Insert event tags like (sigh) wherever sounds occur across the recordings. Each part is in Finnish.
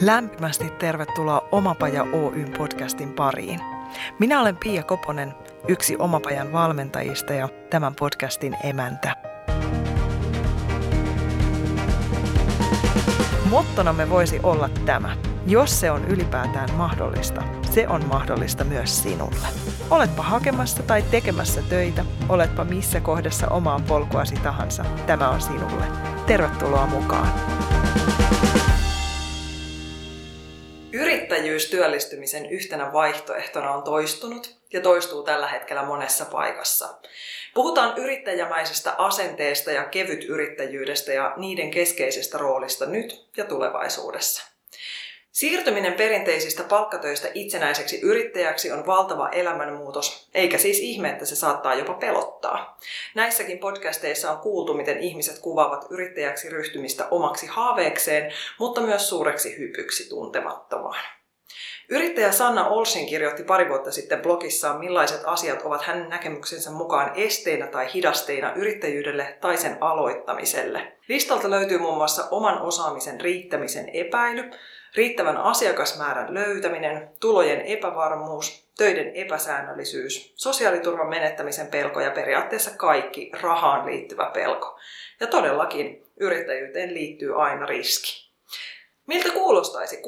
Lämpimästi tervetuloa Omapaja Oyn podcastin pariin. Minä olen Pia Koponen, yksi Omapajan valmentajista ja tämän podcastin emäntä. Mottonamme voisi olla tämä. Jos se on ylipäätään mahdollista, se on mahdollista myös sinulle. Oletpa hakemassa tai tekemässä töitä, oletpa missä kohdassa omaa polkuasi tahansa, tämä on sinulle. Tervetuloa mukaan! Yrittäjyys työllistymisen yhtenä vaihtoehtona on toistunut ja toistuu tällä hetkellä monessa paikassa. Puhutaan yrittäjämäisestä asenteesta ja kevytyrittäjyydestä ja niiden keskeisestä roolista nyt ja tulevaisuudessa. Siirtyminen perinteisistä palkkatöistä itsenäiseksi yrittäjäksi on valtava elämänmuutos, eikä siis ihme, että se saattaa jopa pelottaa. Näissäkin podcasteissa on kuultu, miten ihmiset kuvaavat yrittäjäksi ryhtymistä omaksi haaveekseen, mutta myös suureksi hypyksi tuntemattomaan. Yrittäjä Sanna Olsin kirjoitti pari vuotta sitten blogissaan, millaiset asiat ovat hänen näkemyksensä mukaan esteinä tai hidasteina yrittäjyydelle tai sen aloittamiselle. Listalta löytyy muun muassa oman osaamisen riittämisen epäily, riittävän asiakasmäärän löytäminen, tulojen epävarmuus, töiden epäsäännöllisyys, sosiaaliturvan menettämisen pelko ja periaatteessa kaikki rahaan liittyvä pelko. Ja todellakin yrittäjyyteen liittyy aina riski. Miltä kuulostaisi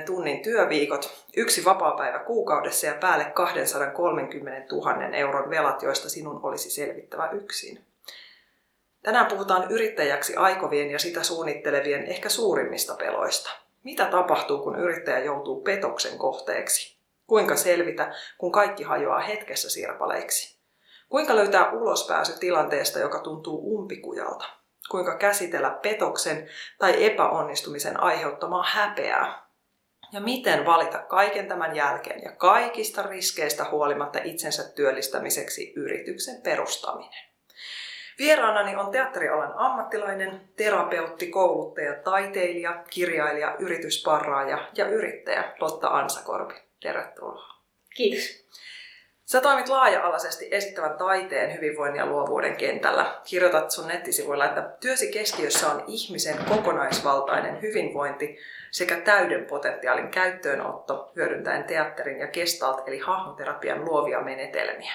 60-80 tunnin työviikot, yksi vapaapäivä kuukaudessa ja päälle 230 000 euron velat, joista sinun olisi selvittävä yksin? Tänään puhutaan yrittäjäksi aikovien ja sitä suunnittelevien ehkä suurimmista peloista. Mitä tapahtuu, kun yrittäjä joutuu petoksen kohteeksi? Kuinka selvitä, kun kaikki hajoaa hetkessä sirpaleiksi? Kuinka löytää ulospääsy tilanteesta, joka tuntuu umpikujalta? Kuinka käsitellä petoksen tai epäonnistumisen aiheuttamaa häpeää? Ja miten valita kaiken tämän jälkeen ja kaikista riskeistä huolimatta itsensä työllistämiseksi yrityksen perustaminen? Vieraanani on teatterialan ammattilainen, terapeutti, kouluttaja, taiteilija, kirjailija, yritysparraaja ja yrittäjä Lotta Ansakorpi. Tervetuloa. Kiitos. Sä toimit laaja-alaisesti esittävän taiteen, hyvinvoinnin ja luovuuden kentällä. Kirjoitat sun nettisivuilla, että työsi keskiössä on ihmisen kokonaisvaltainen hyvinvointi sekä täyden potentiaalin käyttöönotto hyödyntäen teatterin ja gestalt eli hahmoterapian luovia menetelmiä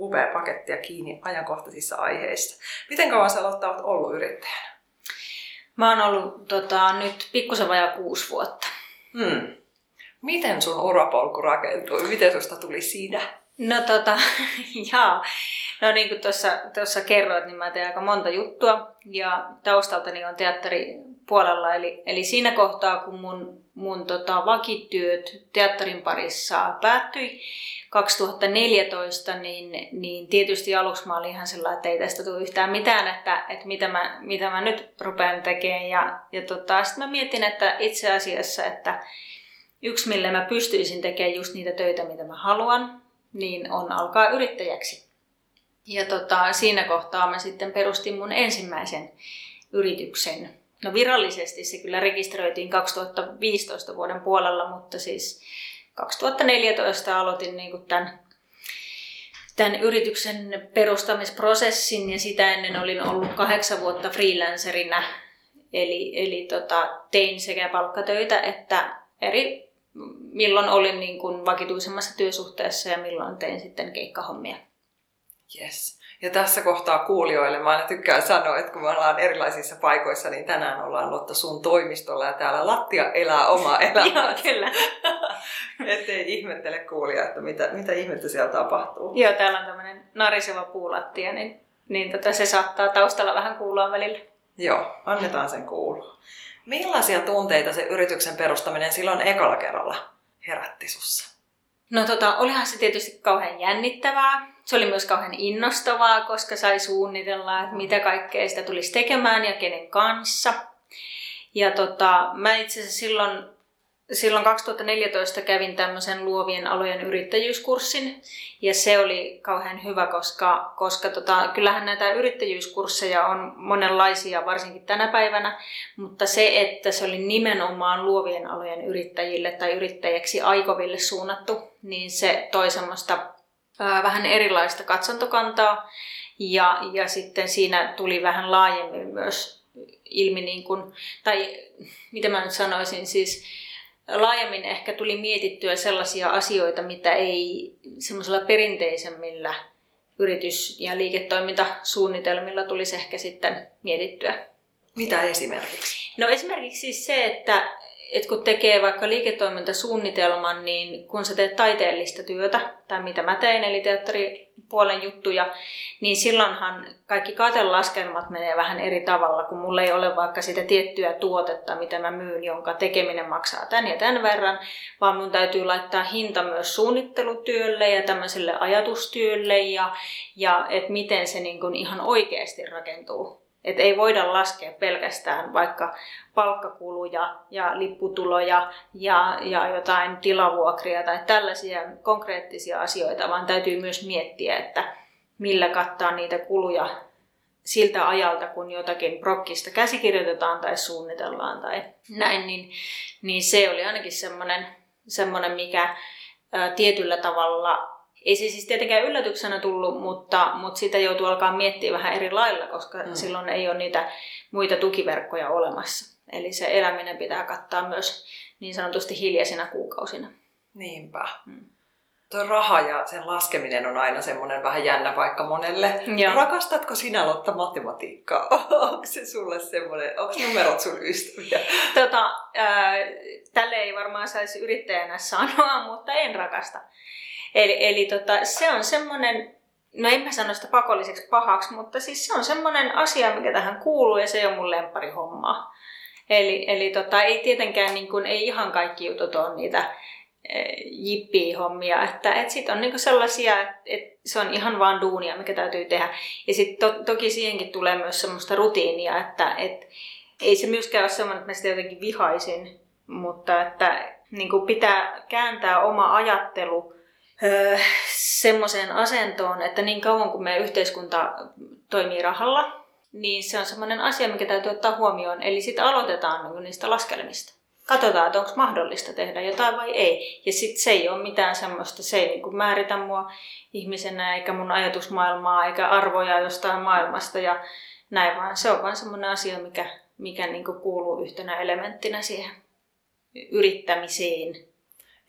upea pakettia kiinni ajankohtaisissa aiheissa. Miten kauan sä olet ollut yrittäjänä? Mä oon ollut tota, nyt pikkusen vajaa kuusi vuotta. Hmm. Miten sun urapolku rakentui? Miten susta tuli siinä? No tota, (laughs) jaa. No niin kuin tuossa kerroit, niin mä teen aika monta juttua ja taustaltani on teatteripuolella. Eli, eli siinä kohtaa, kun mun, mun tota, vakityöt teatterin parissa päättyi, 2014, niin, niin tietysti aluksi mä olin ihan sellainen, että ei tästä tule yhtään mitään, että, että mitä, mä, mitä mä nyt rupean tekemään. Ja, ja tota, sitten mä mietin, että itse asiassa, että yksi millä mä pystyisin tekemään just niitä töitä, mitä mä haluan, niin on alkaa yrittäjäksi. Ja tota, siinä kohtaa mä sitten perustin mun ensimmäisen yrityksen. No virallisesti se kyllä rekisteröitiin 2015 vuoden puolella, mutta siis 2014 aloitin niin kuin tämän, tämän yrityksen perustamisprosessin ja sitä ennen olin ollut kahdeksan vuotta freelancerina. Eli, eli tota, tein sekä palkkatöitä että eri, milloin olin niin kuin vakituisemmassa työsuhteessa ja milloin tein sitten keikkahommia. Yes. Ja tässä kohtaa kuulijoille mä aina tykkään sanoa, että kun me ollaan erilaisissa paikoissa, niin tänään ollaan Lotta sun toimistolla ja täällä lattia elää omaa elämää. (laughs) Joo, kyllä. (laughs) Ettei ihmettele kuulija, että mitä, mitä ihmettä siellä tapahtuu. Joo, täällä on tämmöinen nariseva puulattia, niin, niin tota, se saattaa taustalla vähän kuulua välillä. Joo, annetaan sen kuulua. Millaisia tunteita se yrityksen perustaminen silloin ekalla kerralla herätti sussa? No tota, olihan se tietysti kauhean jännittävää. Se oli myös kauhean innostavaa, koska sai suunnitella, että mitä kaikkea sitä tulisi tekemään ja kenen kanssa. Ja tota, mä itse asiassa silloin silloin 2014 kävin tämmöisen luovien alojen yrittäjyyskurssin ja se oli kauhean hyvä, koska, koska tota, kyllähän näitä yrittäjyyskursseja on monenlaisia, varsinkin tänä päivänä, mutta se, että se oli nimenomaan luovien alojen yrittäjille tai yrittäjäksi aikoville suunnattu, niin se toi semmoista ää, vähän erilaista katsontokantaa ja, ja sitten siinä tuli vähän laajemmin myös ilmi, niin kuin, tai mitä mä nyt sanoisin, siis laajemmin ehkä tuli mietittyä sellaisia asioita, mitä ei semmoisella perinteisemmillä yritys- ja liiketoimintasuunnitelmilla tulisi ehkä sitten mietittyä. Mitä esimerkiksi? No esimerkiksi siis se, että, että kun tekee vaikka liiketoimintasuunnitelman, niin kun sä teet taiteellista työtä, tai mitä mä teen, eli teatteripuolen juttuja, niin silloinhan kaikki katelaskelmat menee vähän eri tavalla, kun mulla ei ole vaikka sitä tiettyä tuotetta, mitä mä myyn, jonka tekeminen maksaa tän ja tän verran, vaan mun täytyy laittaa hinta myös suunnittelutyölle ja tämmöiselle ajatustyölle ja, ja että miten se niin kuin ihan oikeasti rakentuu et ei voida laskea pelkästään vaikka palkkakuluja ja lipputuloja ja, ja jotain tilavuokria tai tällaisia konkreettisia asioita, vaan täytyy myös miettiä, että millä kattaa niitä kuluja siltä ajalta, kun jotakin prokkista käsikirjoitetaan tai suunnitellaan tai näin, niin, niin se oli ainakin semmoinen, semmoinen mikä ää, tietyllä tavalla ei se siis tietenkään yllätyksenä tullut, mutta, mutta sitä joutuu alkaa miettiä vähän eri lailla, koska mm. silloin ei ole niitä muita tukiverkkoja olemassa. Eli se eläminen pitää kattaa myös niin sanotusti hiljaisina kuukausina. Niinpä. Mm. Tuo raha ja sen laskeminen on aina semmoinen vähän jännä paikka monelle. Joo. Rakastatko sinä Lotta matematiikkaa? (laughs) onko se sulle semmoinen, onko numerot sun ystäviä? (laughs) Tota, äh, tälle ei varmaan saisi yrittäjänä sanoa, mutta en rakasta. Eli, eli tota, se on semmoinen, no en mä sano sitä pakolliseksi pahaksi, mutta siis se on semmoinen asia, mikä tähän kuuluu ja se on mun hommaa. Eli, eli tota, ei tietenkään niin kuin, ei ihan kaikki jutut ole niitä e, jippi-hommia, että et sit on niinku sellaisia, että et se on ihan vaan duunia, mikä täytyy tehdä. Ja sitten to, toki siihenkin tulee myös semmoista rutiinia, että et, ei se myöskään ole semmoinen, että mä sitä jotenkin vihaisin, mutta että niin pitää kääntää oma ajattelu semmoiseen asentoon, että niin kauan kuin meidän yhteiskunta toimii rahalla, niin se on semmoinen asia, mikä täytyy ottaa huomioon. Eli sitten aloitetaan niin niistä laskelmista. Katsotaan, että onko mahdollista tehdä jotain vai ei. Ja sitten se ei ole mitään semmoista, se ei niin kuin määritä mua ihmisenä, eikä mun ajatusmaailmaa, eikä arvoja jostain maailmasta ja näin, vaan se on vain semmoinen asia, mikä, mikä niin kuin kuuluu yhtenä elementtinä siihen yrittämiseen.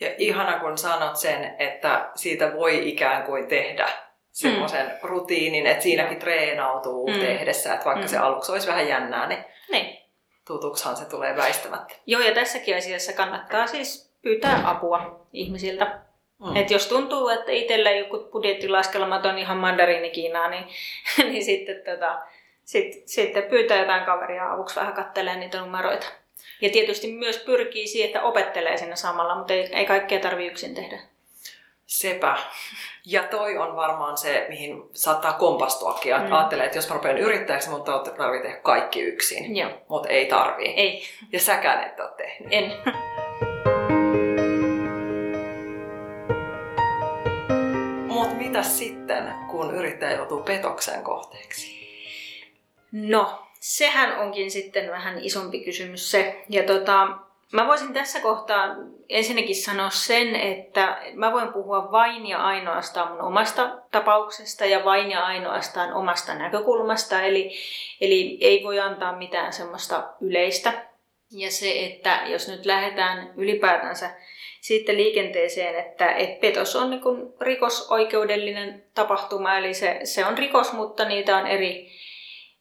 Ja ihana kun sanot sen, että siitä voi ikään kuin tehdä semmoisen mm. rutiinin, että siinäkin treenautuu mm. tehdessä, että vaikka mm. se aluksi olisi vähän jännää, niin, niin. tutuksihan se tulee väistämättä. Joo, ja tässäkin asiassa kannattaa siis pyytää apua ihmisiltä. Mm. Et jos tuntuu, että itsellä joku budjettilaskelmat on ihan mandariinikiinaa, niin, (laughs) niin sitten, tota, sit, sitten pyytää jotain kaveria avuksi vähän kattelee niitä numeroita. Ja tietysti myös pyrkii siihen, että opettelee sinne samalla, mutta ei, ei kaikkea tarvitse yksin tehdä. Sepä. Ja toi on varmaan se, mihin saattaa kompastuakin. Mm. Ajattelee, että jos mä rupean yrittäjäksi, mutta tarvii tehdä kaikki yksin. Joo. Mutta ei tarvii. Ei. Ja säkään et ole tehnyt. En. Mutta mitä sitten, kun yrittäjä joutuu petoksen kohteeksi? No, sehän onkin sitten vähän isompi kysymys se. Ja tota, mä voisin tässä kohtaa ensinnäkin sanoa sen, että mä voin puhua vain ja ainoastaan mun omasta tapauksesta ja vain ja ainoastaan omasta näkökulmasta. Eli, eli ei voi antaa mitään semmoista yleistä. Ja se, että jos nyt lähdetään ylipäätänsä sitten liikenteeseen, että, että petos on niin rikosoikeudellinen tapahtuma, eli se, se on rikos, mutta niitä on eri,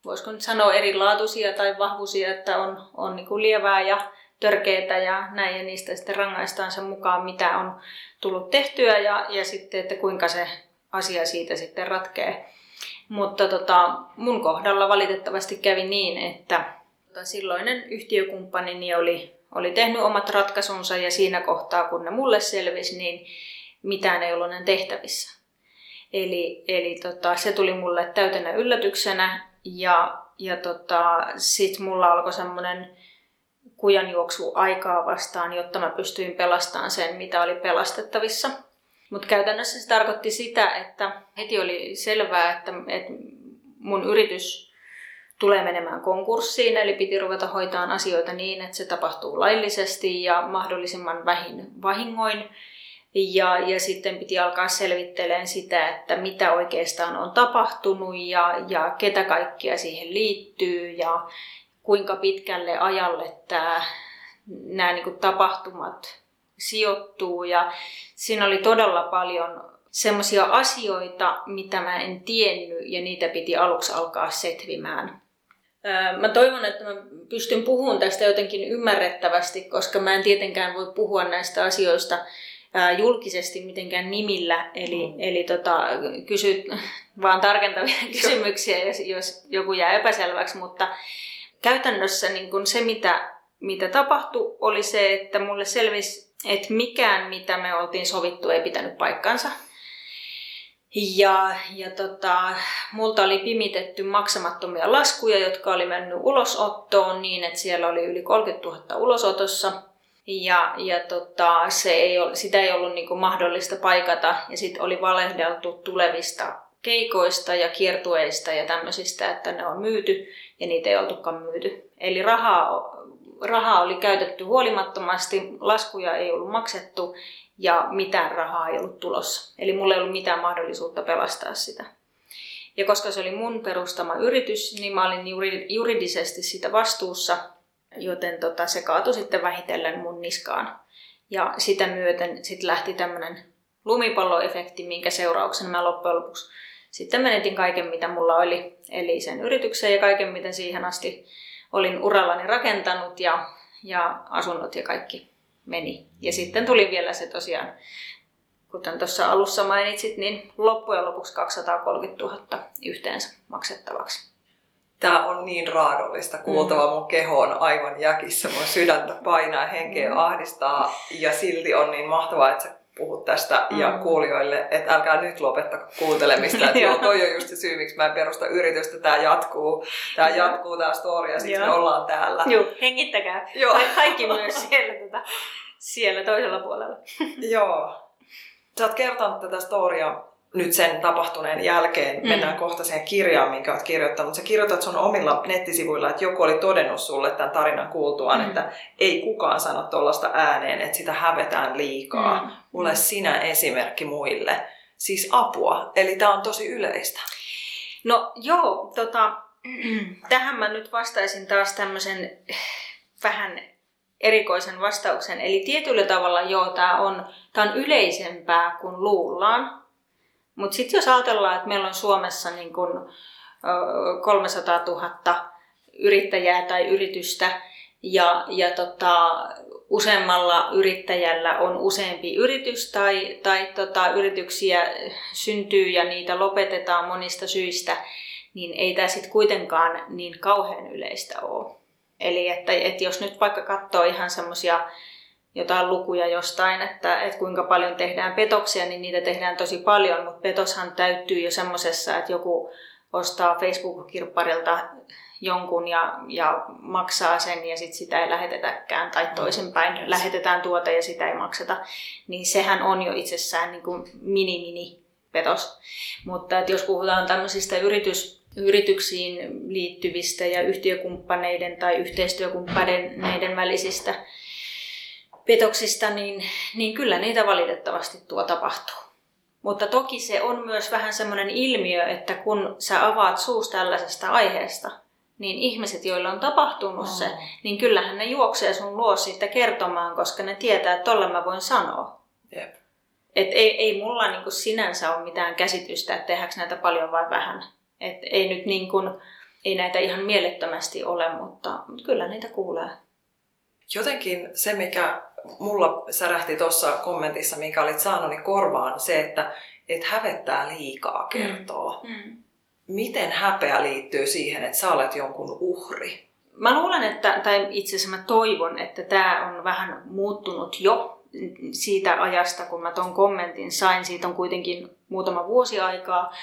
voisiko nyt sanoa erilaatuisia tai vahvuisia, että on, on niin kuin lievää ja törkeitä ja näin, ja niistä sitten rangaistaan sen mukaan, mitä on tullut tehtyä, ja, ja sitten, että kuinka se asia siitä sitten ratkee. Mutta tota, mun kohdalla valitettavasti kävi niin, että tota, silloinen yhtiökumppanini oli, oli tehnyt omat ratkaisunsa, ja siinä kohtaa, kun ne mulle selvisi, niin mitään ei ollut tehtävissä. Eli, eli tota, se tuli mulle täytenä yllätyksenä, ja, ja tota, sitten mulla alkoi semmoinen kujanjuoksu aikaa vastaan, jotta mä pystyin pelastamaan sen, mitä oli pelastettavissa. Mutta käytännössä se tarkoitti sitä, että heti oli selvää, että, että mun yritys tulee menemään konkurssiin, eli piti ruveta hoitaan asioita niin, että se tapahtuu laillisesti ja mahdollisimman vähin vahingoin. Ja, ja sitten piti alkaa selvittelemään sitä, että mitä oikeastaan on tapahtunut ja, ja ketä kaikkia siihen liittyy ja, kuinka pitkälle ajalle tämä, nämä niin kuin tapahtumat sijoittuu. Ja siinä oli todella paljon semmoisia asioita, mitä mä en tiennyt ja niitä piti aluksi alkaa setvimään. Mä toivon, että mä pystyn puhumaan tästä jotenkin ymmärrettävästi, koska mä en tietenkään voi puhua näistä asioista julkisesti mitenkään nimillä, eli, mm. eli tota, kysyt vaan tarkentavia kysymyksiä, jos, jos joku jää epäselväksi, mutta käytännössä niin kun se, mitä, mitä tapahtui, oli se, että mulle selvisi, että mikään, mitä me oltiin sovittu, ei pitänyt paikkansa. Ja, ja tota, multa oli pimitetty maksamattomia laskuja, jotka oli mennyt ulosottoon niin, että siellä oli yli 30 000 ulosotossa. Ja, ja tota, se ei ole, sitä ei ollut niin mahdollista paikata. Ja sitten oli valehdeltu tulevista keikoista ja kiertueista ja tämmöisistä, että ne on myyty ja niitä ei oltukaan myyty. Eli rahaa, rahaa oli käytetty huolimattomasti, laskuja ei ollut maksettu ja mitään rahaa ei ollut tulossa. Eli mulla ei ollut mitään mahdollisuutta pelastaa sitä. Ja koska se oli mun perustama yritys, niin mä olin juridisesti sitä vastuussa, joten tota, se kaatui sitten vähitellen mun niskaan. Ja sitä myöten sitten lähti tämmöinen lumipalloefekti, minkä seurauksena mä loppujen lopuksi sitten menetin kaiken, mitä mulla oli. Eli sen yrityksen ja kaiken, mitä siihen asti olin urallani rakentanut ja, ja asunnot ja kaikki meni. Ja sitten tuli vielä se tosiaan, kuten tuossa alussa mainitsit, niin loppujen lopuksi 230 000 yhteensä maksettavaksi. Tämä on niin raadollista kuultava, mm. mun keho on aivan jäkissä, mun sydäntä painaa, henkeä mm. ahdistaa ja silti on niin mahtavaa, että sä puhut tästä mm. ja kuulijoille, että älkää nyt lopettako kuuntelemista. (laughs) Että joo, toi on just se syy, miksi mä en perusta yritystä. Tämä jatkuu, tämä jatkuu tämä story ja sitten me ollaan täällä. Joo, hengittäkää. Joo. Kaikki myös siellä, tota, siellä toisella puolella. joo. Sä oot kertonut tätä storia nyt sen tapahtuneen jälkeen, mm. mennään kohta siihen kirjaan, minkä olet kirjoittanut. Sä kirjoitat sun omilla nettisivuilla, että joku oli todennut sulle tämän tarinan kuultuaan, mm. että ei kukaan sano tuollaista ääneen, että sitä hävetään liikaa. Mm. Ole sinä esimerkki muille. Siis apua. Eli tämä on tosi yleistä. No joo, tota, (clears throat) tähän mä nyt vastaisin taas tämmöisen vähän erikoisen vastauksen. Eli tietyllä tavalla joo, tämä on, tää on yleisempää kuin luullaan mutta sitten jos ajatellaan, että meillä on Suomessa niin kun 300 000 yrittäjää tai yritystä ja, ja tota, useammalla yrittäjällä on useampi yritys tai, tai tota, yrityksiä syntyy ja niitä lopetetaan monista syistä, niin ei tämä sitten kuitenkaan niin kauhean yleistä ole. Eli että, että jos nyt vaikka katsoo ihan semmoisia jotain lukuja jostain, että, että kuinka paljon tehdään petoksia, niin niitä tehdään tosi paljon, mutta petoshan täyttyy jo semmoisessa, että joku ostaa Facebook-kirpparilta jonkun ja, ja maksaa sen ja sitten sitä ei lähetetäkään tai toisinpäin yes. lähetetään tuota ja sitä ei makseta, niin sehän on jo itsessään niin kuin mini-mini petos. Mutta että jos puhutaan tämmöisistä yritys, yrityksiin liittyvistä ja yhtiökumppaneiden tai yhteistyökumppaneiden välisistä petoksista, niin, niin kyllä niitä valitettavasti tuo tapahtuu. Mutta toki se on myös vähän semmoinen ilmiö, että kun sä avaat suus tällaisesta aiheesta, niin ihmiset, joilla on tapahtunut se, niin kyllähän ne juoksee sun luo siitä kertomaan, koska ne tietää, että tolle mä voin sanoa. Yep. Et ei, ei mulla niinku sinänsä ole mitään käsitystä, että tehdäänkö näitä paljon vai vähän. Et ei nyt niin kuin, ei näitä ihan mielettömästi ole, mutta, mutta kyllä niitä kuulee. Jotenkin se, mikä mulla särähti tuossa kommentissa, minkä olit saanut, niin korvaan se, että et hävettää liikaa kertoo. Mm. Mm. Miten häpeä liittyy siihen, että sä olet jonkun uhri? Mä luulen, että, tai itse asiassa mä toivon, että tämä on vähän muuttunut jo siitä ajasta, kun mä ton kommentin sain. Siitä on kuitenkin muutama vuosi aikaa.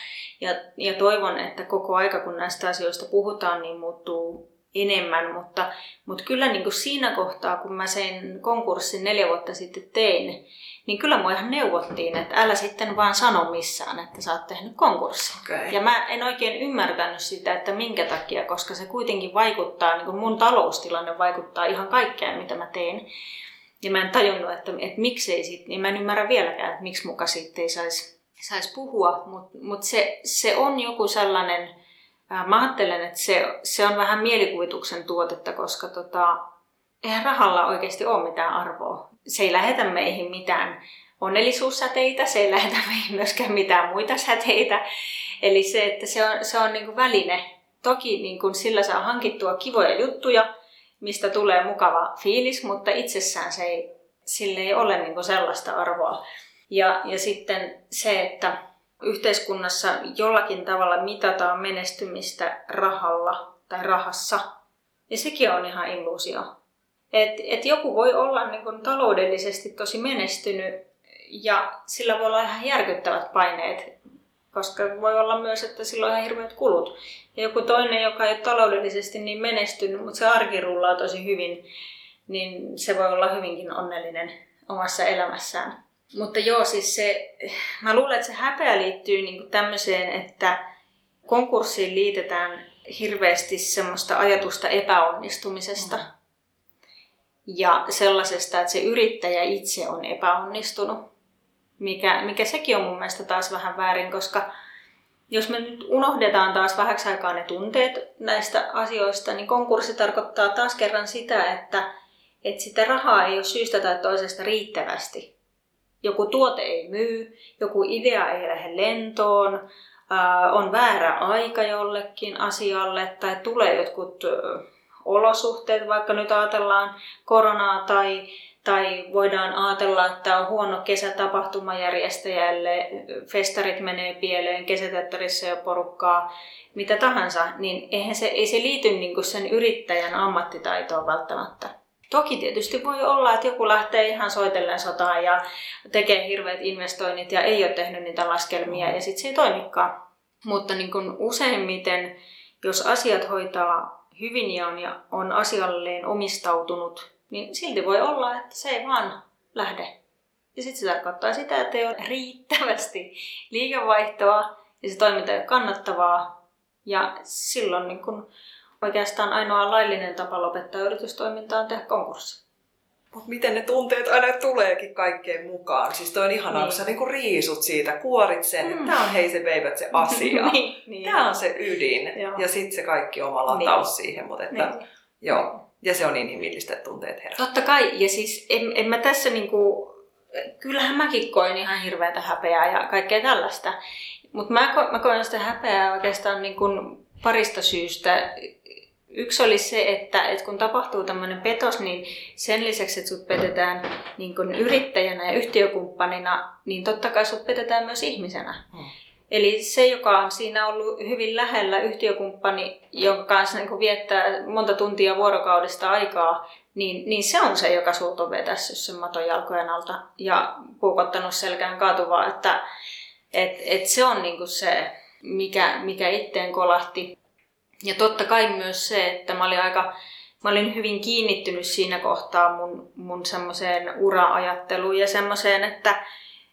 Ja, ja toivon, että koko aika, kun näistä asioista puhutaan, niin muuttuu enemmän, mutta, mutta kyllä niin kuin siinä kohtaa, kun mä sen konkurssin neljä vuotta sitten tein, niin kyllä mua ihan neuvottiin, että älä sitten vaan sano missään, että sä oot tehnyt konkurssin. Okay. Ja mä en oikein ymmärtänyt sitä, että minkä takia, koska se kuitenkin vaikuttaa, niin kuin mun taloustilanne vaikuttaa ihan kaikkeen, mitä mä teen. Ja mä en tajunnut, että, että miksei sit, niin mä en ymmärrä vieläkään, että miksi muka sitten ei saisi sais puhua, mutta mut se, se on joku sellainen Mä ajattelen, että se, se on vähän mielikuvituksen tuotetta, koska tota, eihän rahalla oikeasti ole mitään arvoa. Se ei lähetä meihin mitään onnellisuussäteitä, se ei lähetä meihin myöskään mitään muita säteitä. Eli se, että se on, se on niin kuin väline. Toki niin kuin sillä saa hankittua kivoja juttuja, mistä tulee mukava fiilis, mutta itsessään se ei, sille ei ole niin kuin sellaista arvoa. Ja, ja sitten se, että yhteiskunnassa jollakin tavalla mitataan menestymistä rahalla tai rahassa, ja sekin on ihan illuusio. Et, et joku voi olla niin kuin taloudellisesti tosi menestynyt ja sillä voi olla ihan järkyttävät paineet, koska voi olla myös, että sillä on ihan hirveät kulut. Ja joku toinen, joka ei ole taloudellisesti niin menestynyt, mutta se arki rullaa tosi hyvin, niin se voi olla hyvinkin onnellinen omassa elämässään. Mutta joo, siis se, mä luulen, että se häpeä liittyy niin tämmöiseen, että konkurssiin liitetään hirveästi semmoista ajatusta epäonnistumisesta. Ja sellaisesta, että se yrittäjä itse on epäonnistunut. Mikä, mikä sekin on mun mielestä taas vähän väärin, koska jos me nyt unohdetaan taas vähäksi aikaa ne tunteet näistä asioista, niin konkurssi tarkoittaa taas kerran sitä, että, että sitä rahaa ei ole syystä tai toisesta riittävästi joku tuote ei myy, joku idea ei lähde lentoon, on väärä aika jollekin asialle tai tulee jotkut olosuhteet, vaikka nyt ajatellaan koronaa tai, tai voidaan ajatella, että on huono kesä tapahtumajärjestäjälle, festarit menee pieleen, kesäteatterissa jo porukkaa, mitä tahansa, niin eihän se, ei se liity niin sen yrittäjän ammattitaitoon välttämättä. Toki tietysti voi olla, että joku lähtee ihan soitellen sotaan ja tekee hirveät investoinnit ja ei ole tehnyt niitä laskelmia ja sitten se ei toimikaan. Mutta niin kun useimmiten, jos asiat hoitaa hyvin ja on, ja on asialleen omistautunut, niin silti voi olla, että se ei vaan lähde. Ja sitten se tarkoittaa sitä, että ei ole riittävästi liikevaihtoa ja se toiminta ei ole kannattavaa. Ja silloin niin kun oikeastaan ainoa laillinen tapa lopettaa yritystoimintaa on tehdä konkurssi. Mutta miten ne tunteet aina tuleekin kaikkeen mukaan? Siis toi on ihanaa, niin. kun sä niinku riisut siitä, kuorit sen, mm. että tämä on hei se veivät se asia. (laughs) niin, niin. Tämä on se ydin. Joo. Ja sitten se kaikki oma lataus niin. siihen. Mutta että, niin. joo. Ja se on inhimillistä, että tunteet herää. Totta kai. Ja siis en, en mä tässä niinku, kyllähän mäkin koin ihan hirveätä häpeää ja kaikkea tällaista. Mutta mä, ko, mä koen sitä häpeää oikeastaan niin kuin parista syystä. Yksi oli se, että, että kun tapahtuu tämmöinen petos, niin sen lisäksi, että sut petetään niin kuin yrittäjänä ja yhtiökumppanina, niin totta kai sut petetään myös ihmisenä. Hmm. Eli se, joka on siinä ollut hyvin lähellä yhtiökumppani, jonka kanssa niin viettää monta tuntia vuorokaudesta aikaa, niin, niin se on se, joka sulta on vetässyt sen maton jalkojen alta ja puukottanut selkään katuvaa. Että et, et se on niin se, mikä, mikä itteen kolahti. Ja totta kai myös se, että mä olin aika mä olin hyvin kiinnittynyt siinä kohtaa mun, mun semmoiseen ura-ajatteluun ja semmoiseen, että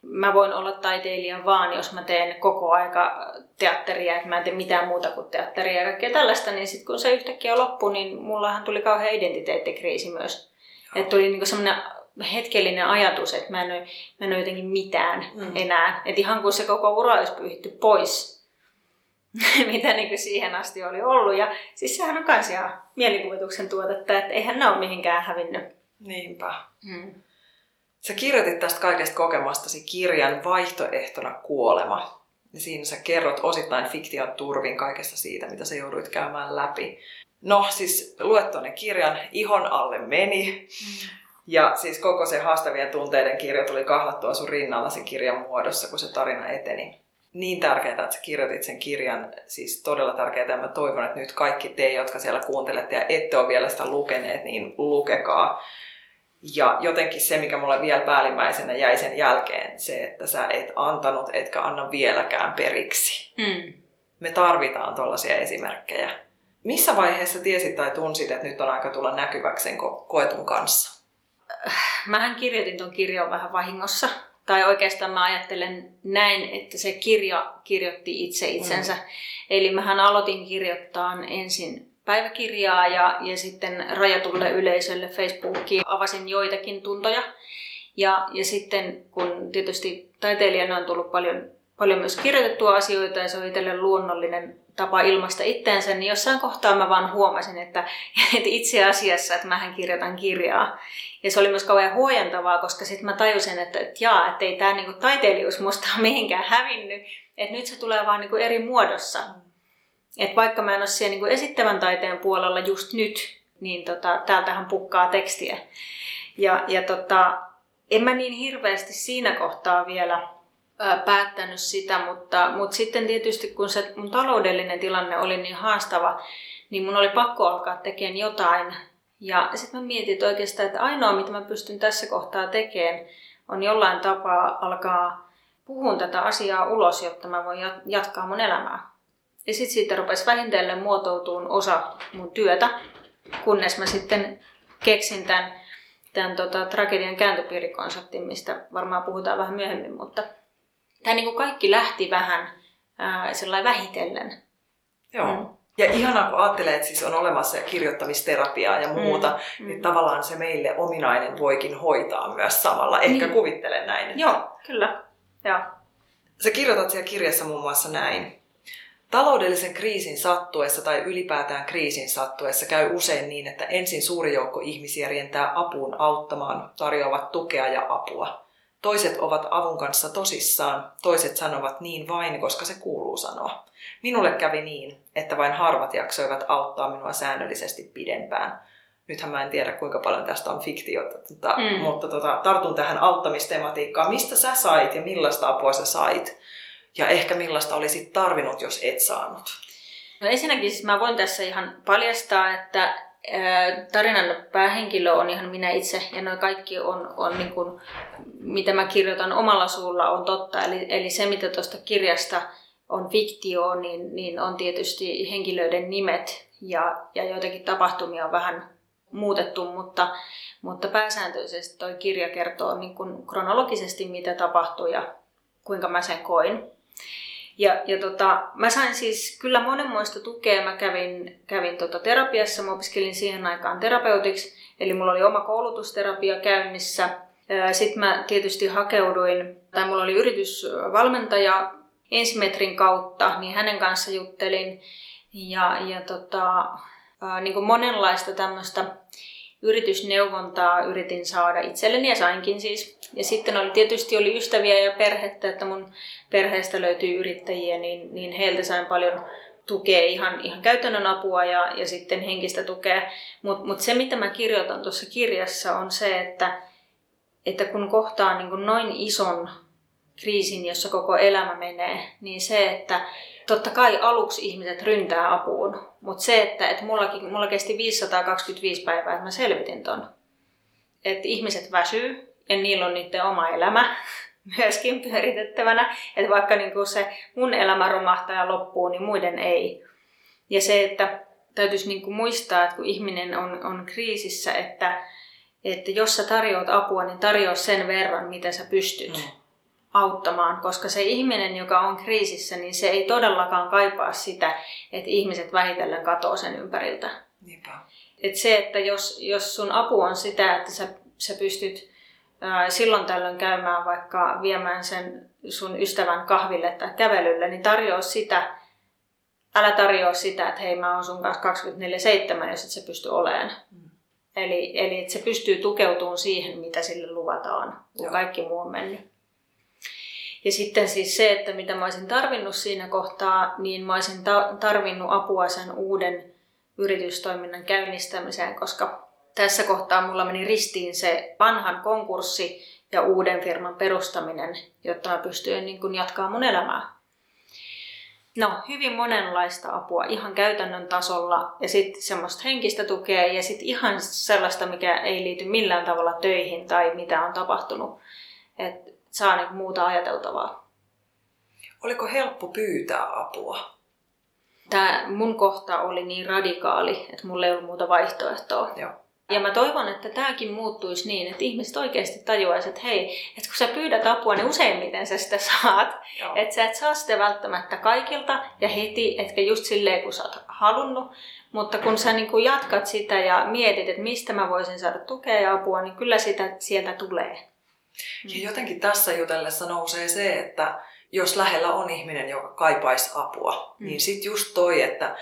mä voin olla taiteilija vaan, jos mä teen koko aika teatteria, että mä en tee mitään muuta kuin teatteria ja kaikkea tällaista, niin sitten kun se yhtäkkiä loppui, niin mullahan tuli kauhean identiteettikriisi myös. Että tuli niinku semmoinen hetkellinen ajatus, että mä en ole, mä en ole jotenkin mitään mm. enää. Että ihan kun se koko ura olisi pyyhitty pois, (laughs) mitä niin kuin siihen asti oli ollut. Ja siis sehän on myös ihan mielikuvituksen tuotetta, että eihän ne ole mihinkään hävinnyt. Niinpä. Hmm. Sä kirjoitit tästä kaikesta kokemastasi kirjan vaihtoehtona kuolema. Ja siinä sä kerrot osittain fiktion turvin kaikesta siitä, mitä sä jouduit käymään läpi. No siis luet tuonne kirjan, ihon alle meni. Hmm. Ja siis koko se haastavien tunteiden kirja tuli kahlattua sun rinnallasi kirjan muodossa, kun se tarina eteni niin tärkeää, että sä kirjoitit sen kirjan, siis todella tärkeää, ja mä toivon, että nyt kaikki te, jotka siellä kuuntelette ja ette ole vielä sitä lukeneet, niin lukekaa. Ja jotenkin se, mikä mulle vielä päällimmäisenä jäi sen jälkeen, se, että sä et antanut, etkä anna vieläkään periksi. Mm. Me tarvitaan tällaisia esimerkkejä. Missä vaiheessa tiesit tai tunsit, että nyt on aika tulla näkyväksi sen ko- koetun kanssa? Mähän kirjoitin ton kirjan vähän vahingossa tai oikeastaan mä ajattelen näin, että se kirja kirjoitti itse itsensä. Mm. Eli mähän aloitin kirjoittaa ensin päiväkirjaa ja, ja sitten rajatulle yleisölle Facebookiin avasin joitakin tuntoja. Ja, ja sitten kun tietysti taiteilijana on tullut paljon, paljon myös kirjoitettua asioita ja se on itselle luonnollinen tapa ilmaista itteensä, niin jossain kohtaa mä vaan huomasin, että, (laughs) että itse asiassa, että mähän kirjoitan kirjaa. Ja se oli myös kauhean huojentavaa, koska sitten mä tajusin, että, että jaa, että ei tämä niinku taiteilijuus musta ole (laughs) mihinkään hävinnyt, että nyt se tulee vaan niinku eri muodossa. Että vaikka mä en ole siellä niinku esittävän taiteen puolella just nyt, niin tota, täältähän pukkaa tekstiä. Ja, ja tota, en mä niin hirveästi siinä kohtaa vielä päättänyt sitä, mutta, mutta sitten tietysti kun se mun taloudellinen tilanne oli niin haastava, niin mun oli pakko alkaa tekemään jotain. Ja sitten mä mietin että oikeastaan, että ainoa mitä mä pystyn tässä kohtaa tekemään, on jollain tapaa alkaa puhun tätä asiaa ulos, jotta mä voin jatkaa mun elämää. Ja sitten siitä rupesi vähintellen muotoutuun osa mun työtä, kunnes mä sitten keksin tämän, tämän tota, tragedian kääntöpiirikonseptin, mistä varmaan puhutaan vähän myöhemmin, mutta tämä niin kuin kaikki lähti vähän ää, sellainen vähitellen. Joo. Mm. Ja ihanaa, kun ajattelee, että siis on olemassa kirjoittamisterapiaa ja muuta, mm, niin mm. tavallaan se meille ominainen voikin hoitaa myös samalla. Ehkä niin. kuvittelen näin. Että... Joo, kyllä. Ja. Sä kirjoitat siellä kirjassa muun muassa näin. Taloudellisen kriisin sattuessa tai ylipäätään kriisin sattuessa käy usein niin, että ensin suuri joukko ihmisiä rientää apuun auttamaan, tarjoavat tukea ja apua. Toiset ovat avun kanssa tosissaan, toiset sanovat niin vain, koska se kuuluu sanoa. Minulle kävi niin, että vain harvat jaksoivat auttaa minua säännöllisesti pidempään. Nythän mä en tiedä, kuinka paljon tästä on fiktiota, tota, mm. mutta tota, tartun tähän auttamistematiikkaan. Mistä sä sait ja millaista apua sä sait? Ja ehkä millaista olisit tarvinnut, jos et saanut? No ensinnäkin siis mä voin tässä ihan paljastaa, että tarinan päähenkilö on ihan minä itse ja noin kaikki on, on niin kuin, mitä mä kirjoitan omalla suulla on totta. Eli, eli se, mitä tuosta kirjasta on fiktio, niin, niin on tietysti henkilöiden nimet ja, ja joitakin tapahtumia on vähän muutettu, mutta, mutta pääsääntöisesti tuo kirja kertoo niin kuin kronologisesti, mitä tapahtui ja kuinka mä sen koin. Ja, ja tota, mä sain siis kyllä monenmoista tukea. Mä kävin, kävin tota terapiassa, mä opiskelin siihen aikaan terapeutiksi, eli mulla oli oma koulutusterapia käynnissä. Sitten mä tietysti hakeuduin, tai mulla oli yritysvalmentaja ensimetrin kautta, niin hänen kanssa juttelin. Ja, ja tota, niin kuin monenlaista tämmöistä yritysneuvontaa yritin saada itselleni ja sainkin siis. Ja sitten oli tietysti oli ystäviä ja perhettä, että mun perheestä löytyy yrittäjiä, niin, niin heiltä sain paljon tukea, ihan, ihan käytännön apua ja, ja sitten henkistä tukea. Mutta mut se, mitä mä kirjoitan tuossa kirjassa, on se, että, että kun kohtaa niin noin ison kriisin, jossa koko elämä menee, niin se, että totta kai aluksi ihmiset ryntää apuun, mutta se, että, että mullakin, mulla kesti 525 päivää, että mä selvitin ton. Että ihmiset väsyy ja niillä on niiden oma elämä (laughs) myöskin pyöritettävänä. Että vaikka niin kuin se mun elämä romahtaa ja loppuu, niin muiden ei. Ja se, että täytyisi niin kuin muistaa, että kun ihminen on, on kriisissä, että, että jos sä tarjoat apua, niin tarjoa sen verran, mitä sä pystyt. Mm auttamaan, koska se ihminen, joka on kriisissä, niin se ei todellakaan kaipaa sitä, että ihmiset vähitellen katoo sen ympäriltä. Niinpä. Et se, että jos, jos sun apu on sitä, että sä, sä pystyt ää, silloin tällöin käymään vaikka viemään sen sun ystävän kahville tai kävelylle, niin tarjoa sitä, älä tarjoa sitä, että hei mä oon sun kanssa 24-7, jos et se pysty olemaan. Mm. Eli, eli että se pystyy tukeutumaan siihen, mitä sille luvataan, kun kaikki muu on mennyt. Ja sitten siis se, että mitä mä olisin tarvinnut siinä kohtaa, niin mä olisin ta- tarvinnut apua sen uuden yritystoiminnan käynnistämiseen, koska tässä kohtaa mulla meni ristiin se vanhan konkurssi ja uuden firman perustaminen, jotta mä pystyin niin kuin jatkaa mun elämää. No, hyvin monenlaista apua ihan käytännön tasolla ja sitten semmoista henkistä tukea ja sitten ihan sellaista, mikä ei liity millään tavalla töihin tai mitä on tapahtunut. Et saa niin muuta ajateltavaa. Oliko helppo pyytää apua? Tämä mun kohta oli niin radikaali, että mulla ei ollut muuta vaihtoehtoa. Joo. Ja mä toivon, että tämäkin muuttuisi niin, että ihmiset oikeasti tajuaisivat, että hei, että kun sä pyydät apua, niin useimmiten sä sitä saat. Joo. Että sä et saa sitä välttämättä kaikilta ja heti, etkä just silleen, kun sä oot halunnut. Mutta kun sä niin kun jatkat sitä ja mietit, että mistä mä voisin saada tukea ja apua, niin kyllä sitä sieltä tulee. Ja jotenkin tässä jutellessa nousee se, että jos lähellä on ihminen, joka kaipaisi apua, mm. niin sitten just toi, että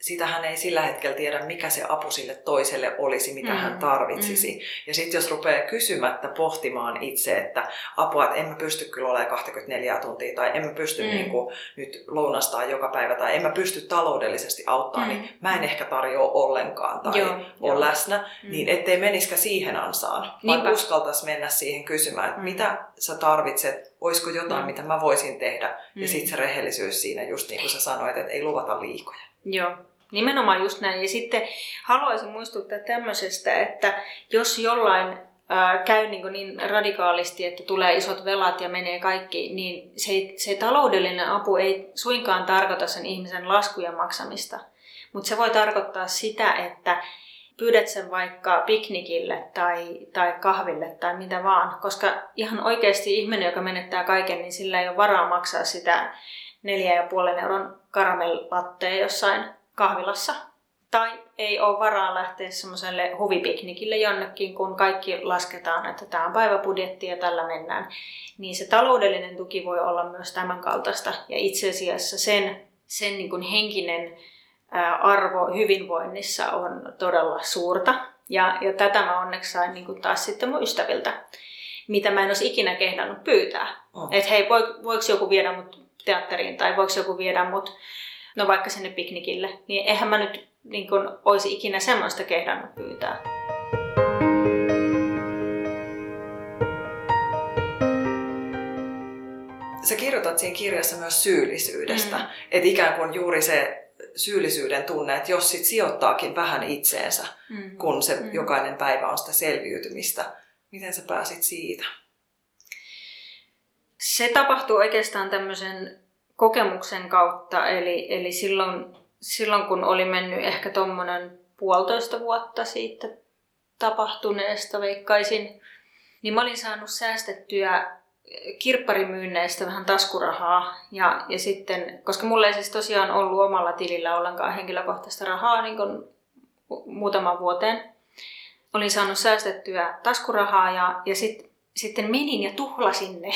sitähän ei sillä hetkellä tiedä, mikä se apu sille toiselle olisi, mitä mm. hän tarvitsisi. Mm. Ja sitten jos rupeaa kysymättä pohtimaan itse, että apua, että en mä pysty kyllä olemaan 24 tuntia, tai en mä pysty mm. niin kuin, nyt lounastaa joka päivä, tai en mä pysty taloudellisesti auttaa, niin mm. niin mä en ehkä tarjoa ollenkaan tai joo, ole joo. läsnä, mm. niin ettei meniskä siihen ansaan, vaan uskaltaisi mennä siihen kysymään, että mm. mitä sä tarvitset, olisiko jotain, mm. mitä mä voisin tehdä, mm. ja sitten se rehellisyys siinä, just niin kuin sä sanoit, että ei luvata liikoja. Joo, Nimenomaan just näin. Ja sitten haluaisin muistuttaa tämmöisestä, että jos jollain käy niin, niin radikaalisti, että tulee isot velat ja menee kaikki, niin se, se taloudellinen apu ei suinkaan tarkoita sen ihmisen laskujen maksamista. Mutta se voi tarkoittaa sitä, että pyydät sen vaikka piknikille tai, tai kahville tai mitä vaan. Koska ihan oikeasti ihminen, joka menettää kaiken, niin sillä ei ole varaa maksaa sitä neljä ja puolen euron karamellatteja jossain kahvilassa. Tai ei ole varaa lähteä semmoiselle huvipiknikille jonnekin, kun kaikki lasketaan, että tämä on päiväbudjetti ja tällä mennään. Niin se taloudellinen tuki voi olla myös tämän kaltaista. Ja itse asiassa sen, sen niin kuin henkinen arvo hyvinvoinnissa on todella suurta. Ja, ja tätä mä onneksi sain niin kuin taas sitten mun ystäviltä, mitä mä en olisi ikinä kehdannut pyytää. Oh. Että hei, voiko joku viedä mut teatteriin tai voiko joku viedä mut no vaikka sinne piknikille, niin eihän mä nyt niin kun, olisi ikinä semmoista kehdannut pyytää. Sä kirjoitat siinä kirjassa myös syyllisyydestä, mm. että ikään kuin juuri se syyllisyyden tunne, että jos sit sijoittaakin vähän itseensä, mm. kun se mm. jokainen päivä on sitä selviytymistä, miten sä pääsit siitä? Se tapahtuu oikeastaan tämmöisen kokemuksen kautta, eli, eli silloin, silloin kun oli mennyt ehkä tuommoinen puolitoista vuotta siitä tapahtuneesta, veikkaisin, niin mä olin saanut säästettyä kirpparimyynneistä vähän taskurahaa. Ja, ja sitten, koska mulla ei siis tosiaan ollut omalla tilillä ollenkaan henkilökohtaista rahaa niin kuin muutaman vuoteen, olin saanut säästettyä taskurahaa ja, ja sitten sitten menin ja tuhlasin ne.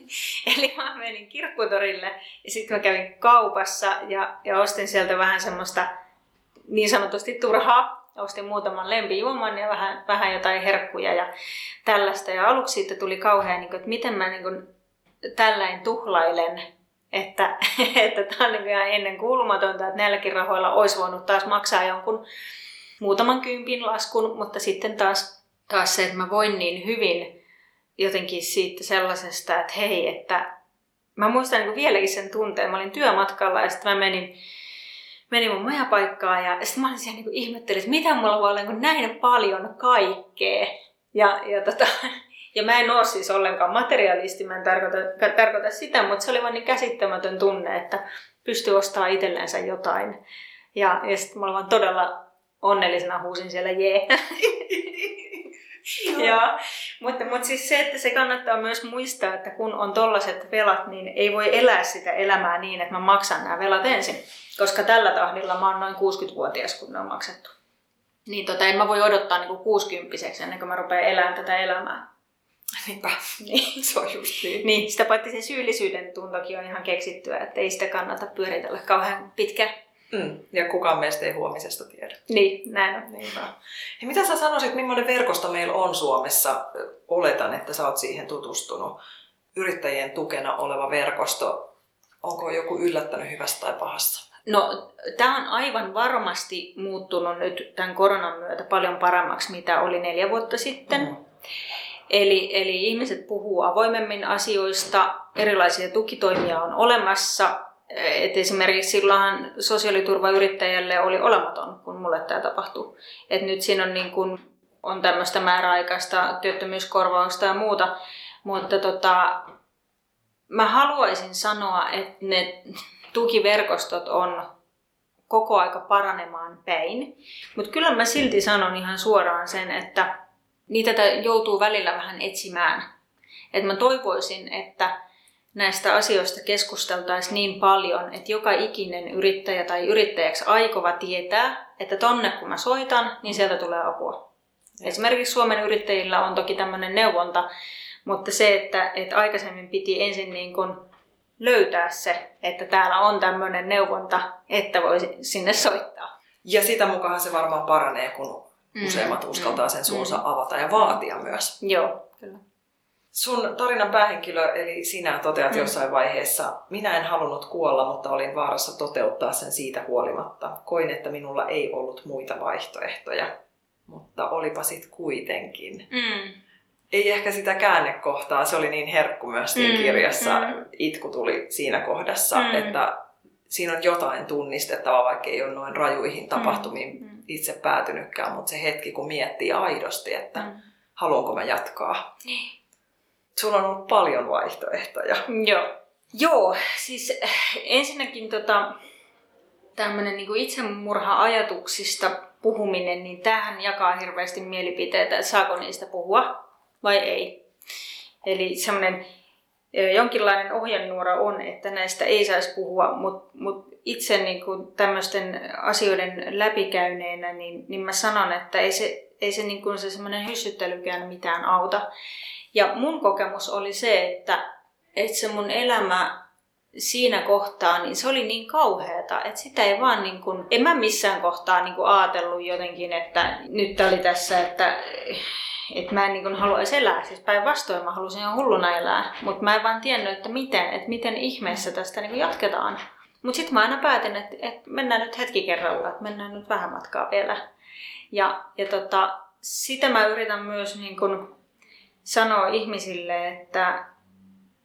(laughs) Eli mä menin kirpputorille ja sitten mä kävin kaupassa ja, ja ostin sieltä vähän semmoista niin sanotusti turhaa. Ostin muutaman lempijuoman ja vähän, vähän jotain herkkuja ja tällaista. Ja aluksi siitä tuli kauhean, niin kuin, että miten mä niin kuin, tälläin tuhlailen, että, (laughs) että on niin ihan ennen kuulumatonta, että näilläkin rahoilla olisi voinut taas maksaa jonkun muutaman kympin laskun, mutta sitten taas, taas se, että mä voin niin hyvin jotenkin siitä sellaisesta, että hei, että mä muistan niin vieläkin sen tunteen. Mä olin työmatkalla ja sitten mä menin, menin mun majapaikkaan ja sitten mä olin siellä niin ihmettelin, että mitä mulla voi olla niin näin paljon kaikkea. Ja, ja, tota, (laughs) ja mä en ole siis ollenkaan materialisti, mä en tarkoita, tarkoita sitä, mutta se oli vaan niin käsittämätön tunne, että pystyy ostamaan itsellensä jotain. Ja, ja sitten mä olin vaan todella onnellisena huusin siellä jee. (laughs) Joo, mutta, mutta siis se, että se kannattaa myös muistaa, että kun on tollaset velat, niin ei voi elää sitä elämää niin, että mä maksan nämä velat ensin. Koska tällä tahdilla mä oon noin 60-vuotias, kun ne on maksettu. Niin tota, en mä voi odottaa niin 60 ennen kuin mä rupean elämään tätä elämää. Niinpä, niin. (laughs) se on just niin. niin sitä paitsi se syyllisyyden tuntokin on ihan keksittyä, että ei sitä kannata pyöritellä kauhean pitkään. Mm, ja kukaan meistä ei huomisesta tiedä. Niin, näin on. Niinpä. Ja mitä sä sanoisit, millainen verkosto meillä on Suomessa? Oletan, että sä oot siihen tutustunut. Yrittäjien tukena oleva verkosto. Onko joku yllättänyt hyvästä tai pahassa? No, tämä on aivan varmasti muuttunut nyt tämän koronan myötä paljon paremmaksi, mitä oli neljä vuotta sitten. Mm-hmm. Eli, eli ihmiset puhuu avoimemmin asioista, erilaisia tukitoimia on olemassa, et esimerkiksi silloin sosiaaliturvayrittäjälle oli olematon, kun mulle tämä tapahtui. Et nyt siinä on, niin kun, on tämmöistä määräaikaista työttömyyskorvausta ja muuta, mutta tota, mä haluaisin sanoa, että ne tukiverkostot on koko aika paranemaan päin. Mutta kyllä mä silti sanon ihan suoraan sen, että niitä joutuu välillä vähän etsimään. Et mä toivoisin, että näistä asioista keskusteltaisiin niin paljon, että joka ikinen yrittäjä tai yrittäjäksi aikova tietää, että tonne kun mä soitan, niin sieltä tulee apua. Esimerkiksi Suomen yrittäjillä on toki tämmöinen neuvonta, mutta se, että, että aikaisemmin piti ensin niin kun löytää se, että täällä on tämmöinen neuvonta, että voi sinne soittaa. Ja sitä mukaan se varmaan paranee, kun mm. useimmat uskaltaa sen suunsa mm. avata ja vaatia myös. Joo, kyllä. Sun tarinan päähenkilö, eli sinä toteat mm. jossain vaiheessa, minä en halunnut kuolla, mutta olin vaarassa toteuttaa sen siitä huolimatta. Koin, että minulla ei ollut muita vaihtoehtoja, mutta olipa sit kuitenkin. Mm. Ei ehkä sitä käännekohtaa, se oli niin herkku myös siinä mm. kirjassa. Mm. Itku tuli siinä kohdassa, mm. että siinä on jotain tunnistettavaa, vaikka ei ole noin rajuihin tapahtumiin mm. itse päätynytkään, mutta se hetki, kun miettii aidosti, että mm. haluanko mä jatkaa. Niin Sulla on ollut paljon vaihtoehtoja. Joo. Joo, siis eh, ensinnäkin tota, tämmöinen niin itsemurha-ajatuksista puhuminen, niin tähän jakaa hirveästi mielipiteitä, että saako niistä puhua vai ei. Eli semmoinen eh, jonkinlainen ohjenuora on, että näistä ei saisi puhua, mutta mut itse niin kuin tämmöisten asioiden läpikäyneenä, niin, niin mä sanon, että ei se, ei se, niin kuin se semmoinen hyssyttelykään mitään auta. Ja mun kokemus oli se, että, että se mun elämä siinä kohtaa, niin se oli niin kauheata, että sitä ei vaan niin kuin, en mä missään kohtaa niin kuin ajatellut jotenkin, että nyt oli tässä, että, että mä en niin haluaisi elää. Siis päinvastoin mä halusin ihan hulluna elää, mutta mä en vaan tiennyt, että miten, että miten ihmeessä tästä niin kuin jatketaan. Mutta sitten mä aina päätin, että, että mennään nyt hetki kerralla, että mennään nyt vähän matkaa vielä. Ja, ja tota, sitä mä yritän myös niin kuin sanoo ihmisille, että,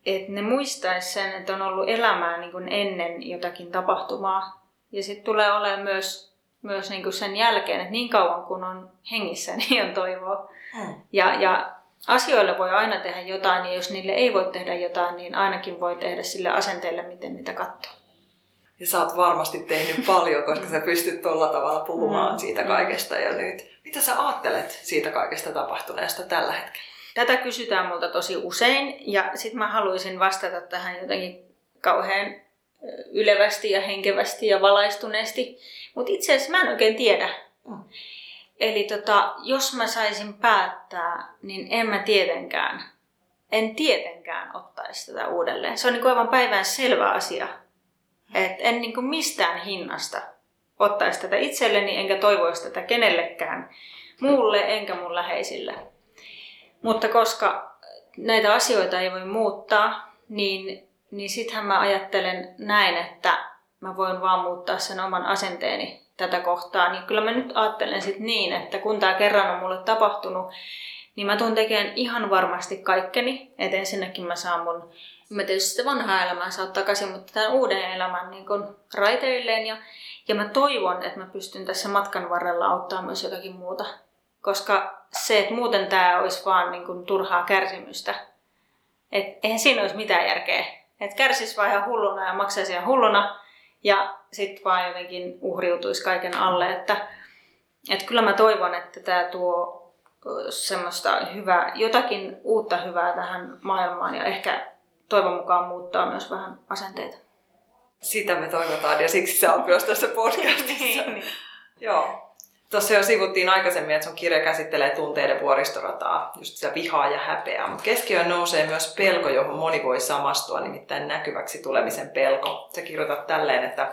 että ne muistaisi sen, että on ollut elämää niin kuin ennen jotakin tapahtumaa. Ja sitten tulee olemaan myös, myös niin kuin sen jälkeen, että niin kauan kun on hengissä, (laughs) niin on toivoa. Hmm. Ja, ja asioille voi aina tehdä jotain, ja jos niille ei voi tehdä jotain, niin ainakin voi tehdä sille asenteelle, miten niitä katsoo. Ja sä oot varmasti tehnyt (laughs) paljon, koska sä pystyt tuolla tavalla puhumaan mm. siitä kaikesta ja nyt. Mitä sä ajattelet siitä kaikesta tapahtuneesta tällä hetkellä? Tätä kysytään multa tosi usein ja sitten mä haluaisin vastata tähän jotenkin kauhean ylevästi ja henkevästi ja valaistuneesti. Mutta itse asiassa mä en oikein tiedä. Mm. Eli tota, jos mä saisin päättää, niin en mä tietenkään, en tietenkään ottaisi tätä uudelleen. Se on niin aivan päivän selvä asia. Et en niin mistään hinnasta ottaisi tätä itselleni, enkä toivoisi tätä kenellekään muulle, enkä mun läheisille. Mutta koska näitä asioita ei voi muuttaa, niin, niin sittenhän mä ajattelen näin, että mä voin vaan muuttaa sen oman asenteeni tätä kohtaa. Niin kyllä mä nyt ajattelen sitten niin, että kun tämä kerran on mulle tapahtunut, niin mä tuun tekemään ihan varmasti kaikkeni. Että ensinnäkin mä saan mun, mä tietysti sitä vanhaa elämää saa takaisin, mutta tämän uuden elämän niin kun raiteilleen. Ja, ja mä toivon, että mä pystyn tässä matkan varrella auttaa myös jotakin muuta koska se, että muuten tämä olisi vaan niin kuin turhaa kärsimystä. Et eihän siinä olisi mitään järkeä. Että kärsisi vaan ihan hulluna ja maksaisi ihan hulluna ja sitten vaan jotenkin uhriutuisi kaiken alle. Että, että kyllä mä toivon, että tämä tuo semmoista hyvää, jotakin uutta hyvää tähän maailmaan ja ehkä toivon mukaan muuttaa myös vähän asenteita. Sitä me toivotaan ja siksi sä oot myös tässä podcastissa. (laughs) niin. Joo. Tuossa jo sivuttiin aikaisemmin, että sun kirja käsittelee tunteiden vuoristorataa, just sitä vihaa ja häpeää. Mutta keskiöön nousee myös pelko, johon moni voi samastua, nimittäin näkyväksi tulemisen pelko. Sä kirjoitat tälleen, että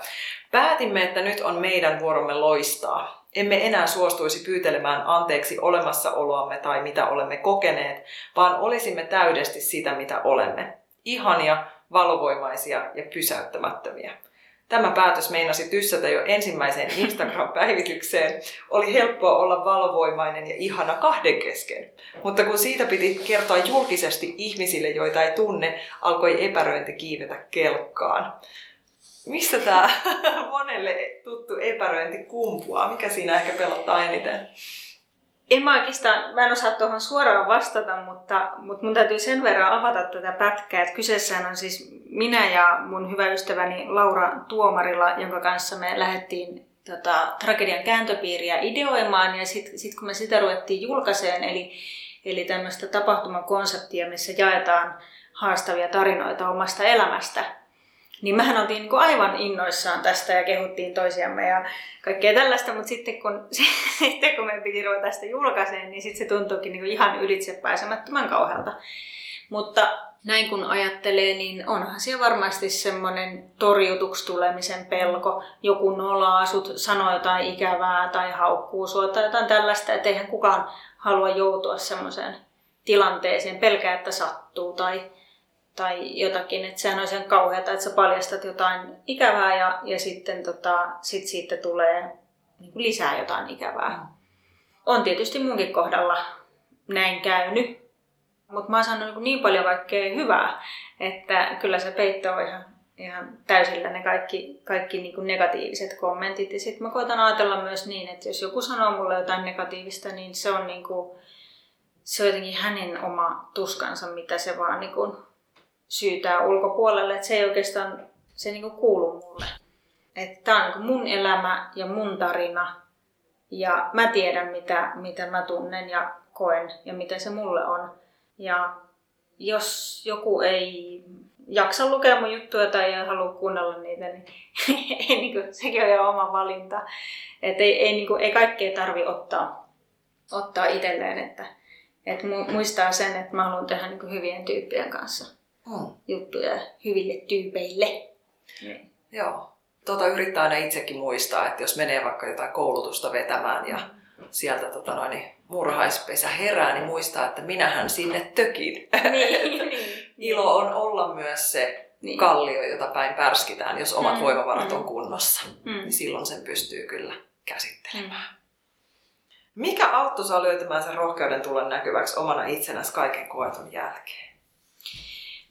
päätimme, että nyt on meidän vuoromme loistaa. Emme enää suostuisi pyytelemään anteeksi olemassaoloamme tai mitä olemme kokeneet, vaan olisimme täydesti sitä, mitä olemme. Ihania, valovoimaisia ja pysäyttämättömiä. Tämä päätös meinasi tyssätä jo ensimmäiseen Instagram-päivitykseen. Oli helppoa olla valovoimainen ja ihana kahden kesken. Mutta kun siitä piti kertoa julkisesti ihmisille, joita ei tunne, alkoi epäröinti kiivetä kelkkaan. Mistä tämä (laughs) monelle tuttu epäröinti kumpuaa? Mikä siinä ehkä pelottaa eniten? En mä oikeastaan, mä en osaa tuohon suoraan vastata, mutta, mutta mun täytyy sen verran avata tätä pätkää, että kyseessä on siis minä ja mun hyvä ystäväni Laura Tuomarilla, jonka kanssa me lähdettiin tota, tragedian kääntöpiiriä ideoimaan. Ja sitten sit kun me sitä ruvettiin julkaiseen, eli, eli tämmöistä tapahtumakonseptia, missä jaetaan haastavia tarinoita omasta elämästä, niin mehän oltiin niin kuin aivan innoissaan tästä ja kehuttiin toisiamme ja kaikkea tällaista, mutta sitten kun, (laughs) sitten kun me piti ruveta sitä julkaiseen, niin sitten se tuntuikin niin kuin ihan ylitsepääsemättömän kauhealta. Mutta näin kun ajattelee, niin onhan siellä varmasti semmoinen torjutuksi tulemisen pelko. Joku nolaa sut, sanoo jotain ikävää tai haukkuu sua tai jotain tällaista, että eihän kukaan halua joutua semmoiseen tilanteeseen, pelkää, että sattuu tai, tai jotakin. Että sehän on sen kauheata, että sä paljastat jotain ikävää ja, ja sitten tota, sit siitä tulee niin kuin lisää jotain ikävää. On tietysti munkin kohdalla näin käynyt, mutta mä oon saanut niin paljon kaikkea hyvää, että kyllä se peitto on ihan, ihan täysillä ne kaikki, kaikki niin kuin negatiiviset kommentit. Ja sitten mä koitan ajatella myös niin, että jos joku sanoo mulle jotain negatiivista, niin se on, niin kuin, se on jotenkin hänen oma tuskansa, mitä se vaan niin kuin syytää ulkopuolelle. Että se ei oikeastaan se niin kuin kuulu mulle. Tämä on niin mun elämä ja mun tarina. Ja mä tiedän, mitä, mitä mä tunnen ja koen ja mitä se mulle on. Ja jos joku ei jaksa lukea mun juttuja tai ei halua kuunnella niitä, niin (laughs) ei, niin kuin, sekin on jo oma valinta. Et ei, ei, niin kuin, ei kaikkea tarvi ottaa, ottaa itselleen, että et muistaa sen, että mä haluan tehdä niin kuin hyvien tyyppien kanssa hmm. juttuja hyville tyypeille. Niin. Joo. Tota yrittää aina itsekin muistaa, että jos menee vaikka jotain koulutusta vetämään ja mm. sieltä tota noin, niin murhaispesä herää, niin muistaa, että minähän sinne tökin. Niin, (laughs) niin, Ilo on olla myös se niin. kallio, jota päin pärskitään, jos omat mm, voimavarat mm. on kunnossa. Mm. Niin silloin sen pystyy kyllä käsittelemään. Mm. Mikä auttoi sinua löytämään sen rohkeuden tulla näkyväksi omana itsenäsi kaiken koetun jälkeen?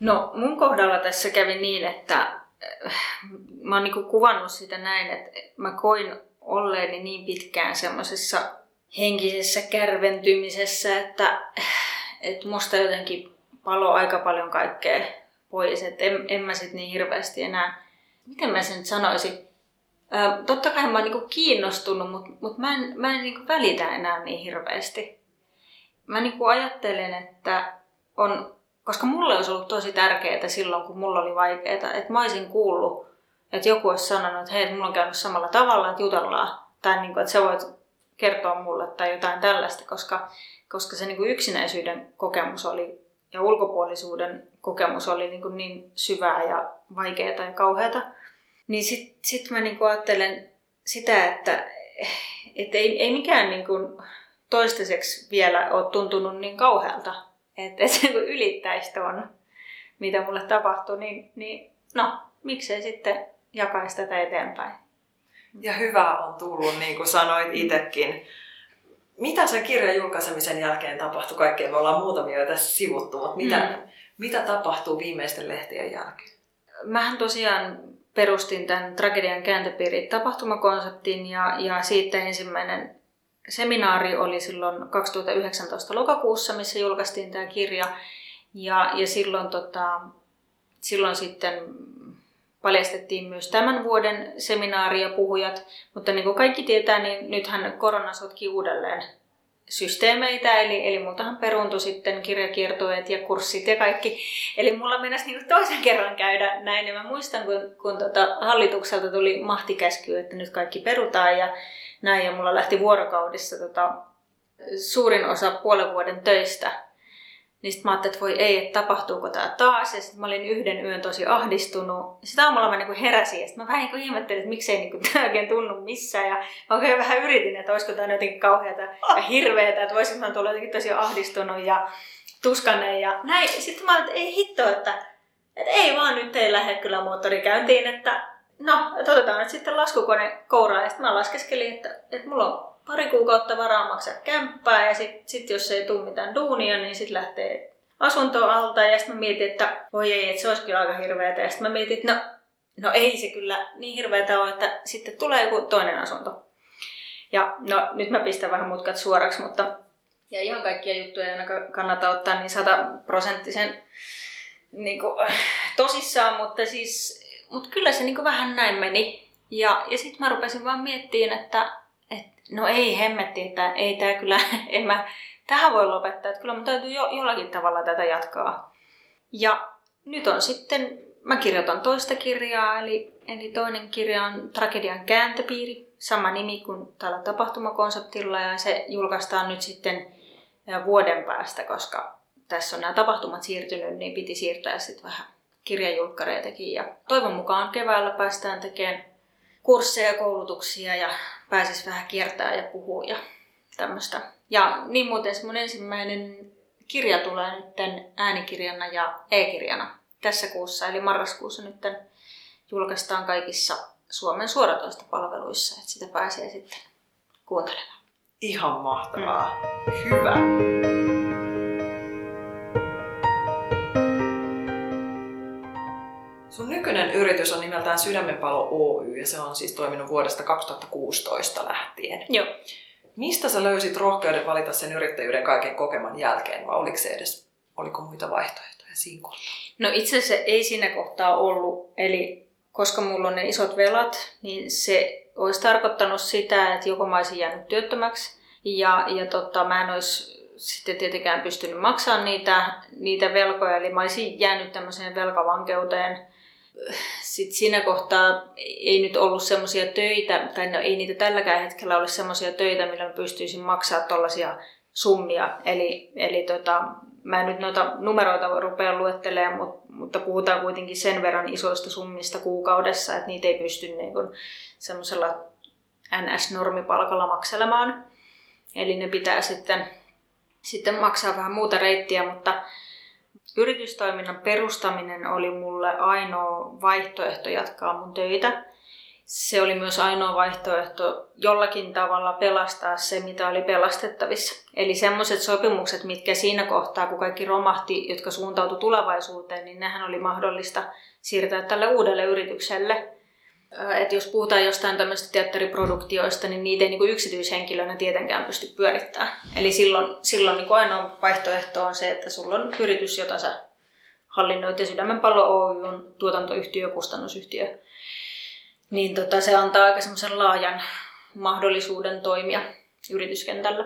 No mun kohdalla tässä kävi niin, että äh, mä oon niinku kuvannut sitä näin, että mä koin olleeni niin pitkään semmoisessa henkisessä kärventymisessä, että, että musta jotenkin palo aika paljon kaikkea pois, että en, en mä sit niin hirveästi enää, miten mä sen sanoisin, Ö, totta kai mä oon niinku kiinnostunut, mutta mut mä en, mä en niinku välitä enää niin hirveästi. Mä niinku ajattelen, että on, koska mulle olisi ollut tosi tärkeää silloin, kun mulla oli vaikeaa, että mä olisin kuullut, että joku olisi sanonut, että hei, mulla on käynyt samalla tavalla, että jutellaan. Tai niinku, että sä voit kertoa mulle tai jotain tällaista, koska, koska se niin kuin yksinäisyyden kokemus oli ja ulkopuolisuuden kokemus oli niin, kuin niin syvää ja vaikeaa ja kauheata. Niin sitten sit mä niin kuin ajattelen sitä, että, että ei, ei mikään niin kuin toistaiseksi vielä ole tuntunut niin kauhealta, että, se niin ylittäisi tuon, mitä mulle tapahtui, niin, niin no, miksei sitten jakaisi tätä eteenpäin. Ja hyvää on tullut, niin kuin sanoit itsekin. Mitä sen kirjan julkaisemisen jälkeen tapahtui kaikkea? Me ollaan muutamia jo tässä sivuttu, mutta mitä, mm. mitä tapahtuu viimeisten lehtien jälkeen? Mähän tosiaan perustin tämän tragedian kääntöpiiri tapahtumakonseptin ja, ja siitä ensimmäinen seminaari oli silloin 2019 lokakuussa, missä julkaistiin tämä kirja. Ja, ja silloin, tota, silloin sitten paljastettiin myös tämän vuoden seminaari ja puhujat, mutta niin kuin kaikki tietää, niin nythän korona sotki uudelleen systeemeitä, eli, eli multahan peruuntui sitten kirjakiertoet ja kurssit ja kaikki. Eli mulla mennäisi niin toisen kerran käydä näin, ja mä muistan, kun, kun tota hallitukselta tuli mahtikäsky, että nyt kaikki perutaan ja näin, ja mulla lähti vuorokaudessa tota, suurin osa puolen vuoden töistä niin sitten mä ajattelin, että voi ei, että tapahtuuko tämä taas. Ja sitten mä olin yhden yön tosi ahdistunut. Sitten aamulla mä niinku heräsin ja sitten mä vähän niinku ihmettelin, että miksei niinku (laughs) tämä oikein tunnu missään. Ja mä oikein vähän yritin, että olisiko tämä jotenkin kauheata ja hirveätä, että voisin mä tulla jotenkin tosi ahdistunut ja tuskanen ja näin. Sitten mä ajattelin, että ei hitto, että, että ei vaan nyt ei lähde kyllä moottori käyntiin, että no, että otetaan nyt sitten laskukone kouraan. Ja sitten mä laskeskelin, että, että mulla on pari kuukautta varaa maksaa kämppää ja sitten sit jos ei tule mitään duunia, niin sitten lähtee asunto alta ja sitten mä mietin, että voi ei, että se olisi kyllä aika hirveätä. Ja sitten mä mietin, että no, no ei se kyllä niin hirveätä ole, että sitten tulee joku toinen asunto. Ja no nyt mä pistän vähän mutkat suoraksi, mutta ja ihan kaikkia juttuja ei kannata ottaa niin sataprosenttisen niin kuin, tosissaan, mutta siis mutta kyllä se niin kuin vähän näin meni. Ja, ja sitten mä rupesin vaan miettimään, että no ei hemmetti, että ei tämä kyllä, (laughs) en mä tähän voi lopettaa, että kyllä mun täytyy jo, jollakin tavalla tätä jatkaa. Ja nyt on sitten, mä kirjoitan toista kirjaa, eli, eli toinen kirja on Tragedian kääntöpiiri, sama nimi kuin tällä tapahtumakonseptilla, ja se julkaistaan nyt sitten vuoden päästä, koska tässä on nämä tapahtumat siirtynyt, niin piti siirtää sitten vähän kirjajulkkareitakin. Ja toivon mukaan keväällä päästään tekemään kursseja ja koulutuksia ja pääsis vähän kiertää ja puhua ja tämmöistä. Ja niin muuten mun ensimmäinen kirja tulee nyt äänikirjana ja e-kirjana tässä kuussa, eli marraskuussa nyt julkaistaan kaikissa Suomen suoratoistopalveluissa, että sitä pääsee sitten kuuntelemaan. Ihan mahtavaa. Mm. Hyvä. Nykyinen yritys on nimeltään Sydämenpalo Oy ja se on siis toiminut vuodesta 2016 lähtien. Joo. Mistä sä löysit rohkeuden valita sen yrittäjyyden kaiken kokeman jälkeen vai oliko se edes, oliko muita vaihtoehtoja siinä kohtaa? No itse asiassa ei siinä kohtaa ollut. Eli koska mulla on ne isot velat, niin se olisi tarkoittanut sitä, että joko mä olisin jäänyt työttömäksi ja, ja tota, mä en olisi sitten tietenkään pystynyt maksamaan niitä, niitä velkoja, eli mä olisin jäänyt tämmöiseen velkavankeuteen sitten siinä kohtaa ei nyt ollut semmoisia töitä, tai no ei niitä tälläkään hetkellä ole semmoisia töitä, millä mä pystyisin maksaa tuollaisia summia. Eli, eli tota, mä en nyt noita numeroita rupea luettelemaan, mutta, mutta puhutaan kuitenkin sen verran isoista summista kuukaudessa, että niitä ei pysty niin kuin semmoisella NS-normipalkalla makselemaan. Eli ne pitää sitten, sitten maksaa vähän muuta reittiä, mutta Yritystoiminnan perustaminen oli mulle ainoa vaihtoehto jatkaa mun töitä. Se oli myös ainoa vaihtoehto jollakin tavalla pelastaa se, mitä oli pelastettavissa. Eli semmoiset sopimukset, mitkä siinä kohtaa, kun kaikki romahti, jotka suuntautui tulevaisuuteen, niin nehän oli mahdollista siirtää tälle uudelle yritykselle – että jos puhutaan jostain tämmöistä teatteriproduktioista, niin niitä ei niin kuin yksityishenkilönä tietenkään pysty pyörittämään. Eli silloin, silloin niin kuin ainoa vaihtoehto on se, että sulla on yritys, jota sä hallinnoit ja Sydämenpallo Oy on tuotantoyhtiö kustannusyhtiö. Niin tota, se antaa aika semmoisen laajan mahdollisuuden toimia yrityskentällä.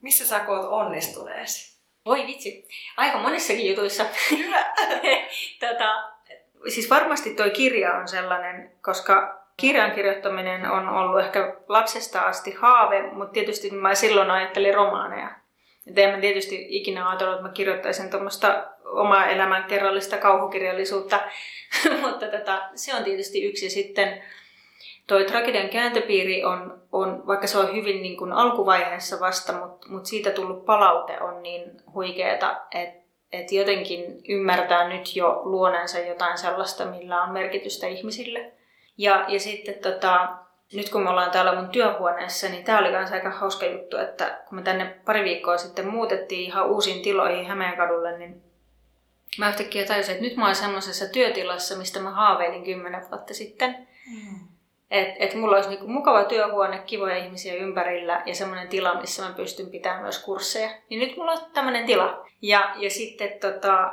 Missä sä koot onnistuneesi? Voi vitsi, aika monissakin jutuissa. Hyvä. (laughs) tota, siis varmasti tuo kirja on sellainen, koska kirjan kirjoittaminen on ollut ehkä lapsesta asti haave, mutta tietysti mä silloin ajattelin romaaneja. Et en mä tietysti ikinä ajatellut, että mä kirjoittaisin tuommoista omaa elämän kerrallista kauhukirjallisuutta, (laughs) mutta tota, se on tietysti yksi. Sitten toi tragedian kääntöpiiri on, on vaikka se on hyvin niin kuin alkuvaiheessa vasta, mutta mut siitä tullut palaute on niin huikeeta, että että jotenkin ymmärtää nyt jo luoneensa jotain sellaista, millä on merkitystä ihmisille. Ja, ja sitten tota, nyt kun me ollaan täällä mun työhuoneessa, niin tämä oli myös aika hauska juttu, että kun me tänne pari viikkoa sitten muutettiin ihan uusiin tiloihin Hämeenkadulle, niin mä yhtäkkiä tajusin, että nyt mä oon semmoisessa työtilassa, mistä mä haaveilin kymmenen vuotta sitten. Että et mulla olisi niinku mukava työhuone, kivoja ihmisiä ympärillä ja semmoinen tila, missä mä pystyn pitämään myös kursseja. Niin nyt mulla on tämmöinen tila. Ja, ja sitten tota,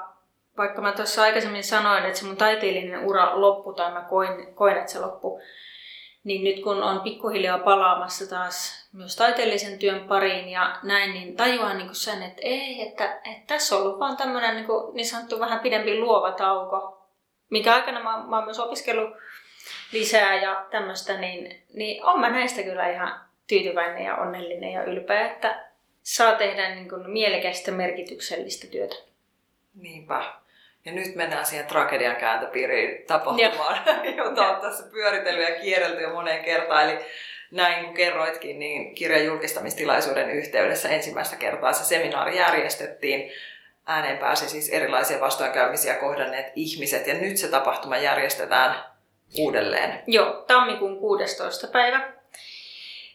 vaikka mä tuossa aikaisemmin sanoin, että se mun taiteellinen ura loppui tai mä koin, koin että se loppui, niin nyt kun on pikkuhiljaa palaamassa taas myös taiteellisen työn pariin ja näin, niin tajuan niin sen, että ei, että, että tässä on ollut vaan tämmöinen niin, niin sanottu vähän pidempi luova tauko, mikä aikana mä, mä oon myös opiskellut lisää ja tämmöistä, niin, niin on mä näistä kyllä ihan tyytyväinen ja onnellinen ja ylpeä, että saa tehdä niin kuin mielekästä merkityksellistä työtä. Niinpä. Ja nyt mennään siihen tragedian kääntöpiiriin tapahtumaan, jota (laughs) on tässä pyöritellyt ja kierrelty jo moneen kertaan. Eli näin kuin kerroitkin, niin kirjan julkistamistilaisuuden yhteydessä ensimmäistä kertaa se seminaari järjestettiin. Ääneen pääsi siis erilaisia vastoinkäymisiä kohdanneet ihmiset ja nyt se tapahtuma järjestetään uudelleen. Joo, tammikuun 16. päivä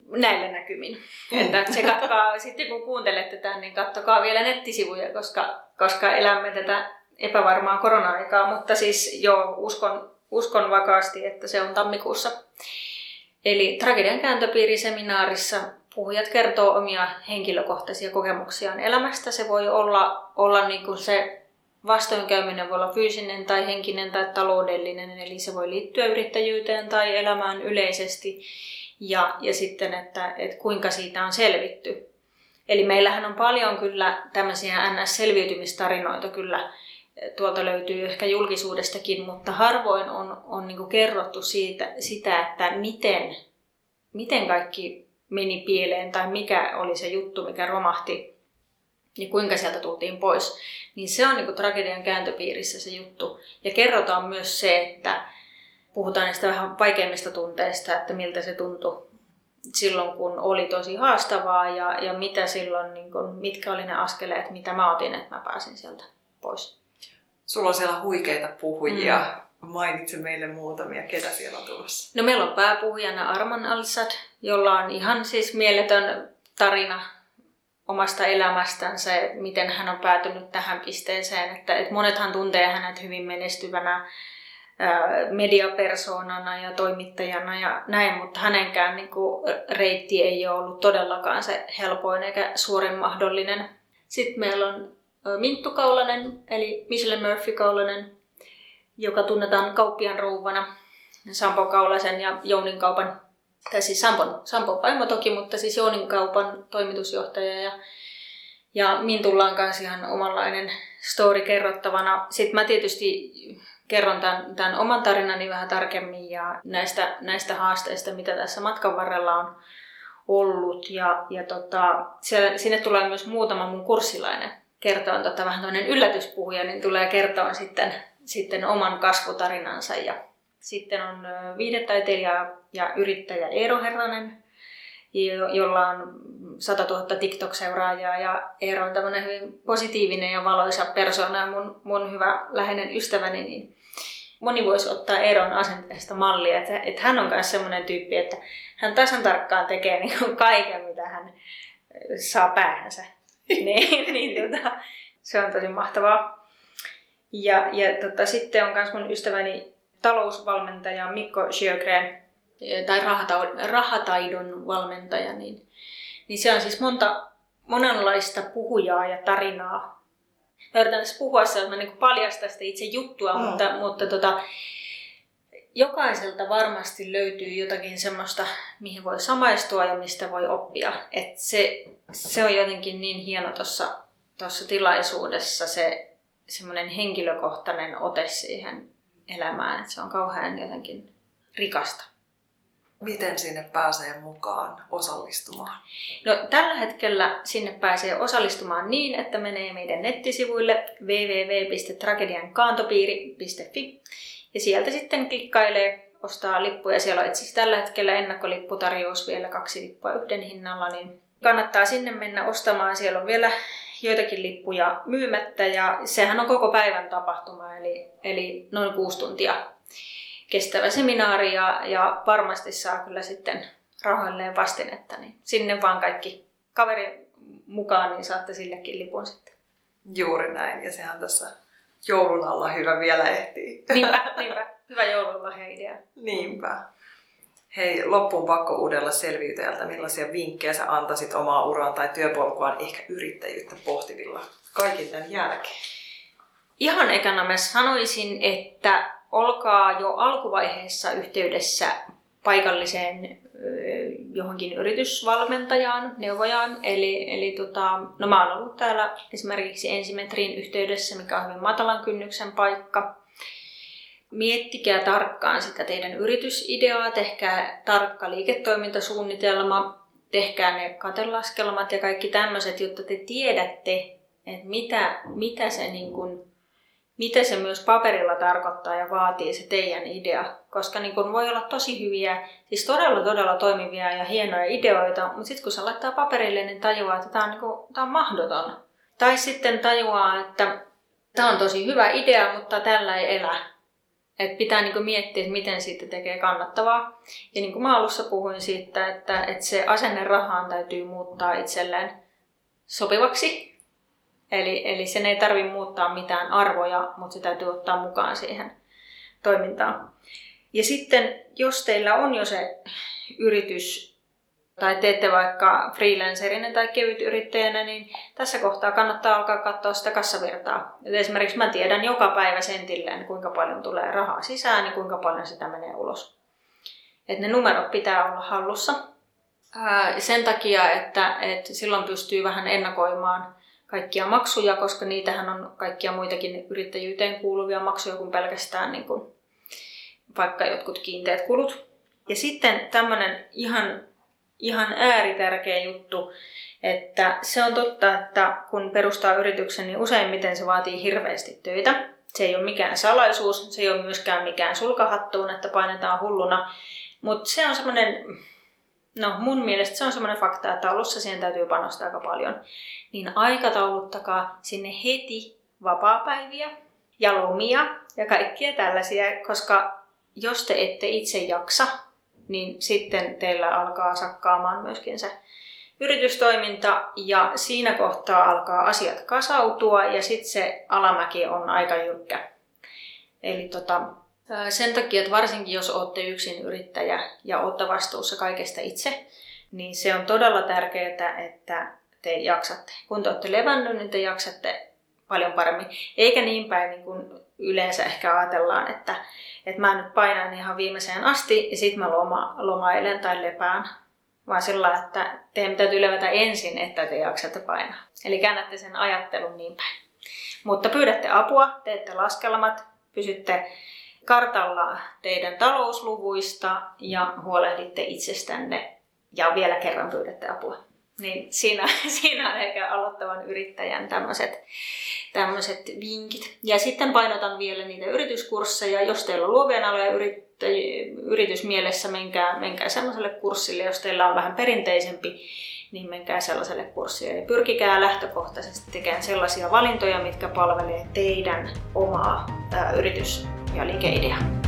näillä näkymin. Mm. Että se katkaa, (laughs) sitten kun kuuntelette tämän, niin kattokaa vielä nettisivuja, koska, koska elämme tätä epävarmaa korona-aikaa, mutta siis joo, uskon, uskon vakaasti, että se on tammikuussa. Eli tragedian kääntöpiiriseminaarissa puhujat kertoo omia henkilökohtaisia kokemuksiaan elämästä. Se voi olla, olla niin kuin se vastoinkäyminen voi olla fyysinen tai henkinen tai taloudellinen, eli se voi liittyä yrittäjyyteen tai elämään yleisesti. Ja, ja sitten, että, että kuinka siitä on selvitty. Eli meillähän on paljon kyllä tämmöisiä NS-selviytymistarinoita kyllä, tuolta löytyy ehkä julkisuudestakin, mutta harvoin on, on niin kerrottu siitä, sitä, että miten, miten kaikki meni pieleen tai mikä oli se juttu, mikä romahti ja kuinka sieltä tultiin pois, niin se on niin kuin tragedian kääntöpiirissä se juttu. Ja kerrotaan myös se, että puhutaan niistä vähän vaikeimmista tunteista, että miltä se tuntui silloin, kun oli tosi haastavaa ja, ja mitä silloin, niin kun, mitkä oli ne askeleet, mitä mä otin, että mä pääsin sieltä pois. Sulla on siellä huikeita puhujia. Mm. Mainitse meille muutamia, ketä siellä on tulossa. No meillä on pääpuhujana Arman Alsad, jolla on ihan siis mieletön tarina omasta elämästänsä, miten hän on päätynyt tähän pisteeseen. Että, että monethan tuntee hänet hyvin menestyvänä mediapersoonana ja toimittajana ja näin, mutta hänenkään niin kuin, reitti ei ole ollut todellakaan se helpoin eikä suorin mahdollinen. Sitten meillä on Minttu Kaulanen, eli Michelle Murphy Kaulanen, joka tunnetaan kauppian rouvana Sampo Kaulasen ja Jounin kaupan, tai siis Sampon, Sampon vaimo toki, mutta siis Jounin kaupan toimitusjohtaja ja ja Mintulla on kanssa ihan omanlainen story kerrottavana. Sitten mä tietysti kerron tämän, tämän oman tarinani vähän tarkemmin ja näistä, näistä haasteista, mitä tässä matkan varrella on ollut. Ja, ja tota, siellä, sinne tulee myös muutama mun kurssilainen kertoa tota, vähän tämmöinen yllätyspuhuja, niin tulee kertoa sitten, sitten oman kasvutarinansa. Ja sitten on viidetaiteilija ja yrittäjä Eero Herranen, jolla on 100 000 TikTok-seuraajaa ja Eero on tämmöinen hyvin positiivinen ja valoisa persona ja mun, mun hyvä läheinen ystäväni, niin moni voisi ottaa Eeron asenteesta mallia, että, että hän on myös semmoinen tyyppi, että hän tasan tarkkaan tekee niin kuin kaiken, mitä hän saa päähänsä. (laughs) niin, niin tota, se on tosi mahtavaa. Ja, ja tota, sitten on myös mun ystäväni talousvalmentaja Mikko Sjögren, tai rahataidon valmentaja, niin, niin se on siis monta, monenlaista puhujaa ja tarinaa. Mä yritän tässä puhua se, että mä niin paljastan sitä itse juttua, mm. mutta, mutta tota, jokaiselta varmasti löytyy jotakin semmoista, mihin voi samaistua ja mistä voi oppia. Et se, se on jotenkin niin hieno tuossa tilaisuudessa se semmoinen henkilökohtainen ote siihen elämään, että se on kauhean jotenkin rikasta. Miten sinne pääsee mukaan osallistumaan? No, tällä hetkellä sinne pääsee osallistumaan niin, että menee meidän nettisivuille www.tragediankaantopiiri.fi ja sieltä sitten klikkailee, ostaa lippuja. Siellä on itse tällä hetkellä ennakkolipputarjous vielä kaksi lippua yhden hinnalla, niin kannattaa sinne mennä ostamaan. Siellä on vielä joitakin lippuja myymättä ja sehän on koko päivän tapahtuma, eli, eli noin kuusi tuntia kestävä seminaari ja, ja varmasti saa kyllä sitten rahoilleen vastinetta, niin sinne vaan kaikki kaveri mukaan, niin saatte sillekin lipun sitten. Juuri näin, ja sehän tässä joulun alla hyvä vielä ehtii. Niinpä, (laughs) niinpä. Hyvä joulunlahja idea. Niinpä. Hei, loppuun pakko uudella selviytäjältä. Millaisia vinkkejä sä antaisit omaa uraan tai työpolkuaan ehkä yrittäjyyttä pohtivilla kaikin tämän jälkeen? Ihan ekana mä sanoisin, että olkaa jo alkuvaiheessa yhteydessä paikalliseen johonkin yritysvalmentajaan, neuvojaan. Eli, eli tota, no mä oon ollut täällä esimerkiksi ensimetrin yhteydessä, mikä on hyvin matalan kynnyksen paikka. Miettikää tarkkaan sitä teidän yritysideaa, tehkää tarkka liiketoimintasuunnitelma, tehkää ne katelaskelmat ja kaikki tämmöiset, jotta te tiedätte, että mitä, mitä se niin kuin mitä se myös paperilla tarkoittaa ja vaatii se teidän idea. Koska niin kun voi olla tosi hyviä, siis todella todella toimivia ja hienoja ideoita, mutta sitten kun se laittaa paperille, niin tajuaa, että tämä on, niin kun, tämä on mahdoton. Tai sitten tajuaa, että tämä on tosi hyvä idea, mutta tällä ei elä. Et pitää niin miettiä, että miten siitä tekee kannattavaa. Ja niin kuin mä alussa puhuin siitä, että, että se asenne rahaan täytyy muuttaa itselleen sopivaksi Eli, eli sen ei tarvitse muuttaa mitään arvoja, mutta se täytyy ottaa mukaan siihen toimintaan. Ja sitten, jos teillä on jo se yritys, tai teette vaikka freelancerina tai kevyt yrittäjänä, niin tässä kohtaa kannattaa alkaa katsoa sitä kassavirtaa. Et esimerkiksi mä tiedän joka päivä sentilleen, kuinka paljon tulee rahaa sisään ja kuinka paljon sitä menee ulos. Et ne numerot pitää olla hallussa. Ää, sen takia, että, että silloin pystyy vähän ennakoimaan kaikkia maksuja, koska niitähän on kaikkia muitakin yrittäjyyteen kuuluvia maksuja kuin pelkästään niin kuin vaikka jotkut kiinteät kulut. Ja sitten tämmöinen ihan ihan ääritärkeä juttu, että se on totta, että kun perustaa yrityksen, niin useimmiten se vaatii hirveästi töitä. Se ei ole mikään salaisuus, se ei ole myöskään mikään sulkahattuun, että painetaan hulluna. Mutta se on semmoinen, no mun mielestä se on semmoinen fakta, että alussa siihen täytyy panostaa aika paljon. Niin aikatauluttakaa sinne heti vapaapäiviä ja lomia ja kaikkia tällaisia, koska jos te ette itse jaksa, niin sitten teillä alkaa sakkaamaan myöskin se yritystoiminta ja siinä kohtaa alkaa asiat kasautua ja sitten se alamäki on aika jyrkkä. Eli tota, sen takia, että varsinkin jos olette yksin yrittäjä ja olette vastuussa kaikesta itse, niin se on todella tärkeää, että te jaksatte. Kun te olette levännyt, niin te jaksatte paljon paremmin. Eikä niin päin niin kuin yleensä ehkä ajatellaan, että, että mä nyt painan ihan viimeiseen asti ja sitten mä loma, lomailen tai lepään. Vaan sillä että teidän täytyy levätä ensin, että te jaksatte painaa. Eli käännätte sen ajattelun niin päin. Mutta pyydätte apua, teette laskelmat, pysytte kartalla teidän talousluvuista ja huolehditte itsestänne ja vielä kerran pyydätte apua. Niin siinä, (laughs) siinä on ehkä aloittavan yrittäjän tämmöiset vinkit. Ja sitten painotan vielä niitä yrityskursseja. Jos teillä on luovien alojen yritysmielessä, menkää, menkää sellaiselle kurssille. Jos teillä on vähän perinteisempi, niin menkää sellaiselle kurssille. Ja pyrkikää lähtökohtaisesti tekemään sellaisia valintoja, mitkä palvelee teidän omaa ää, yritys- ja liikeideaa.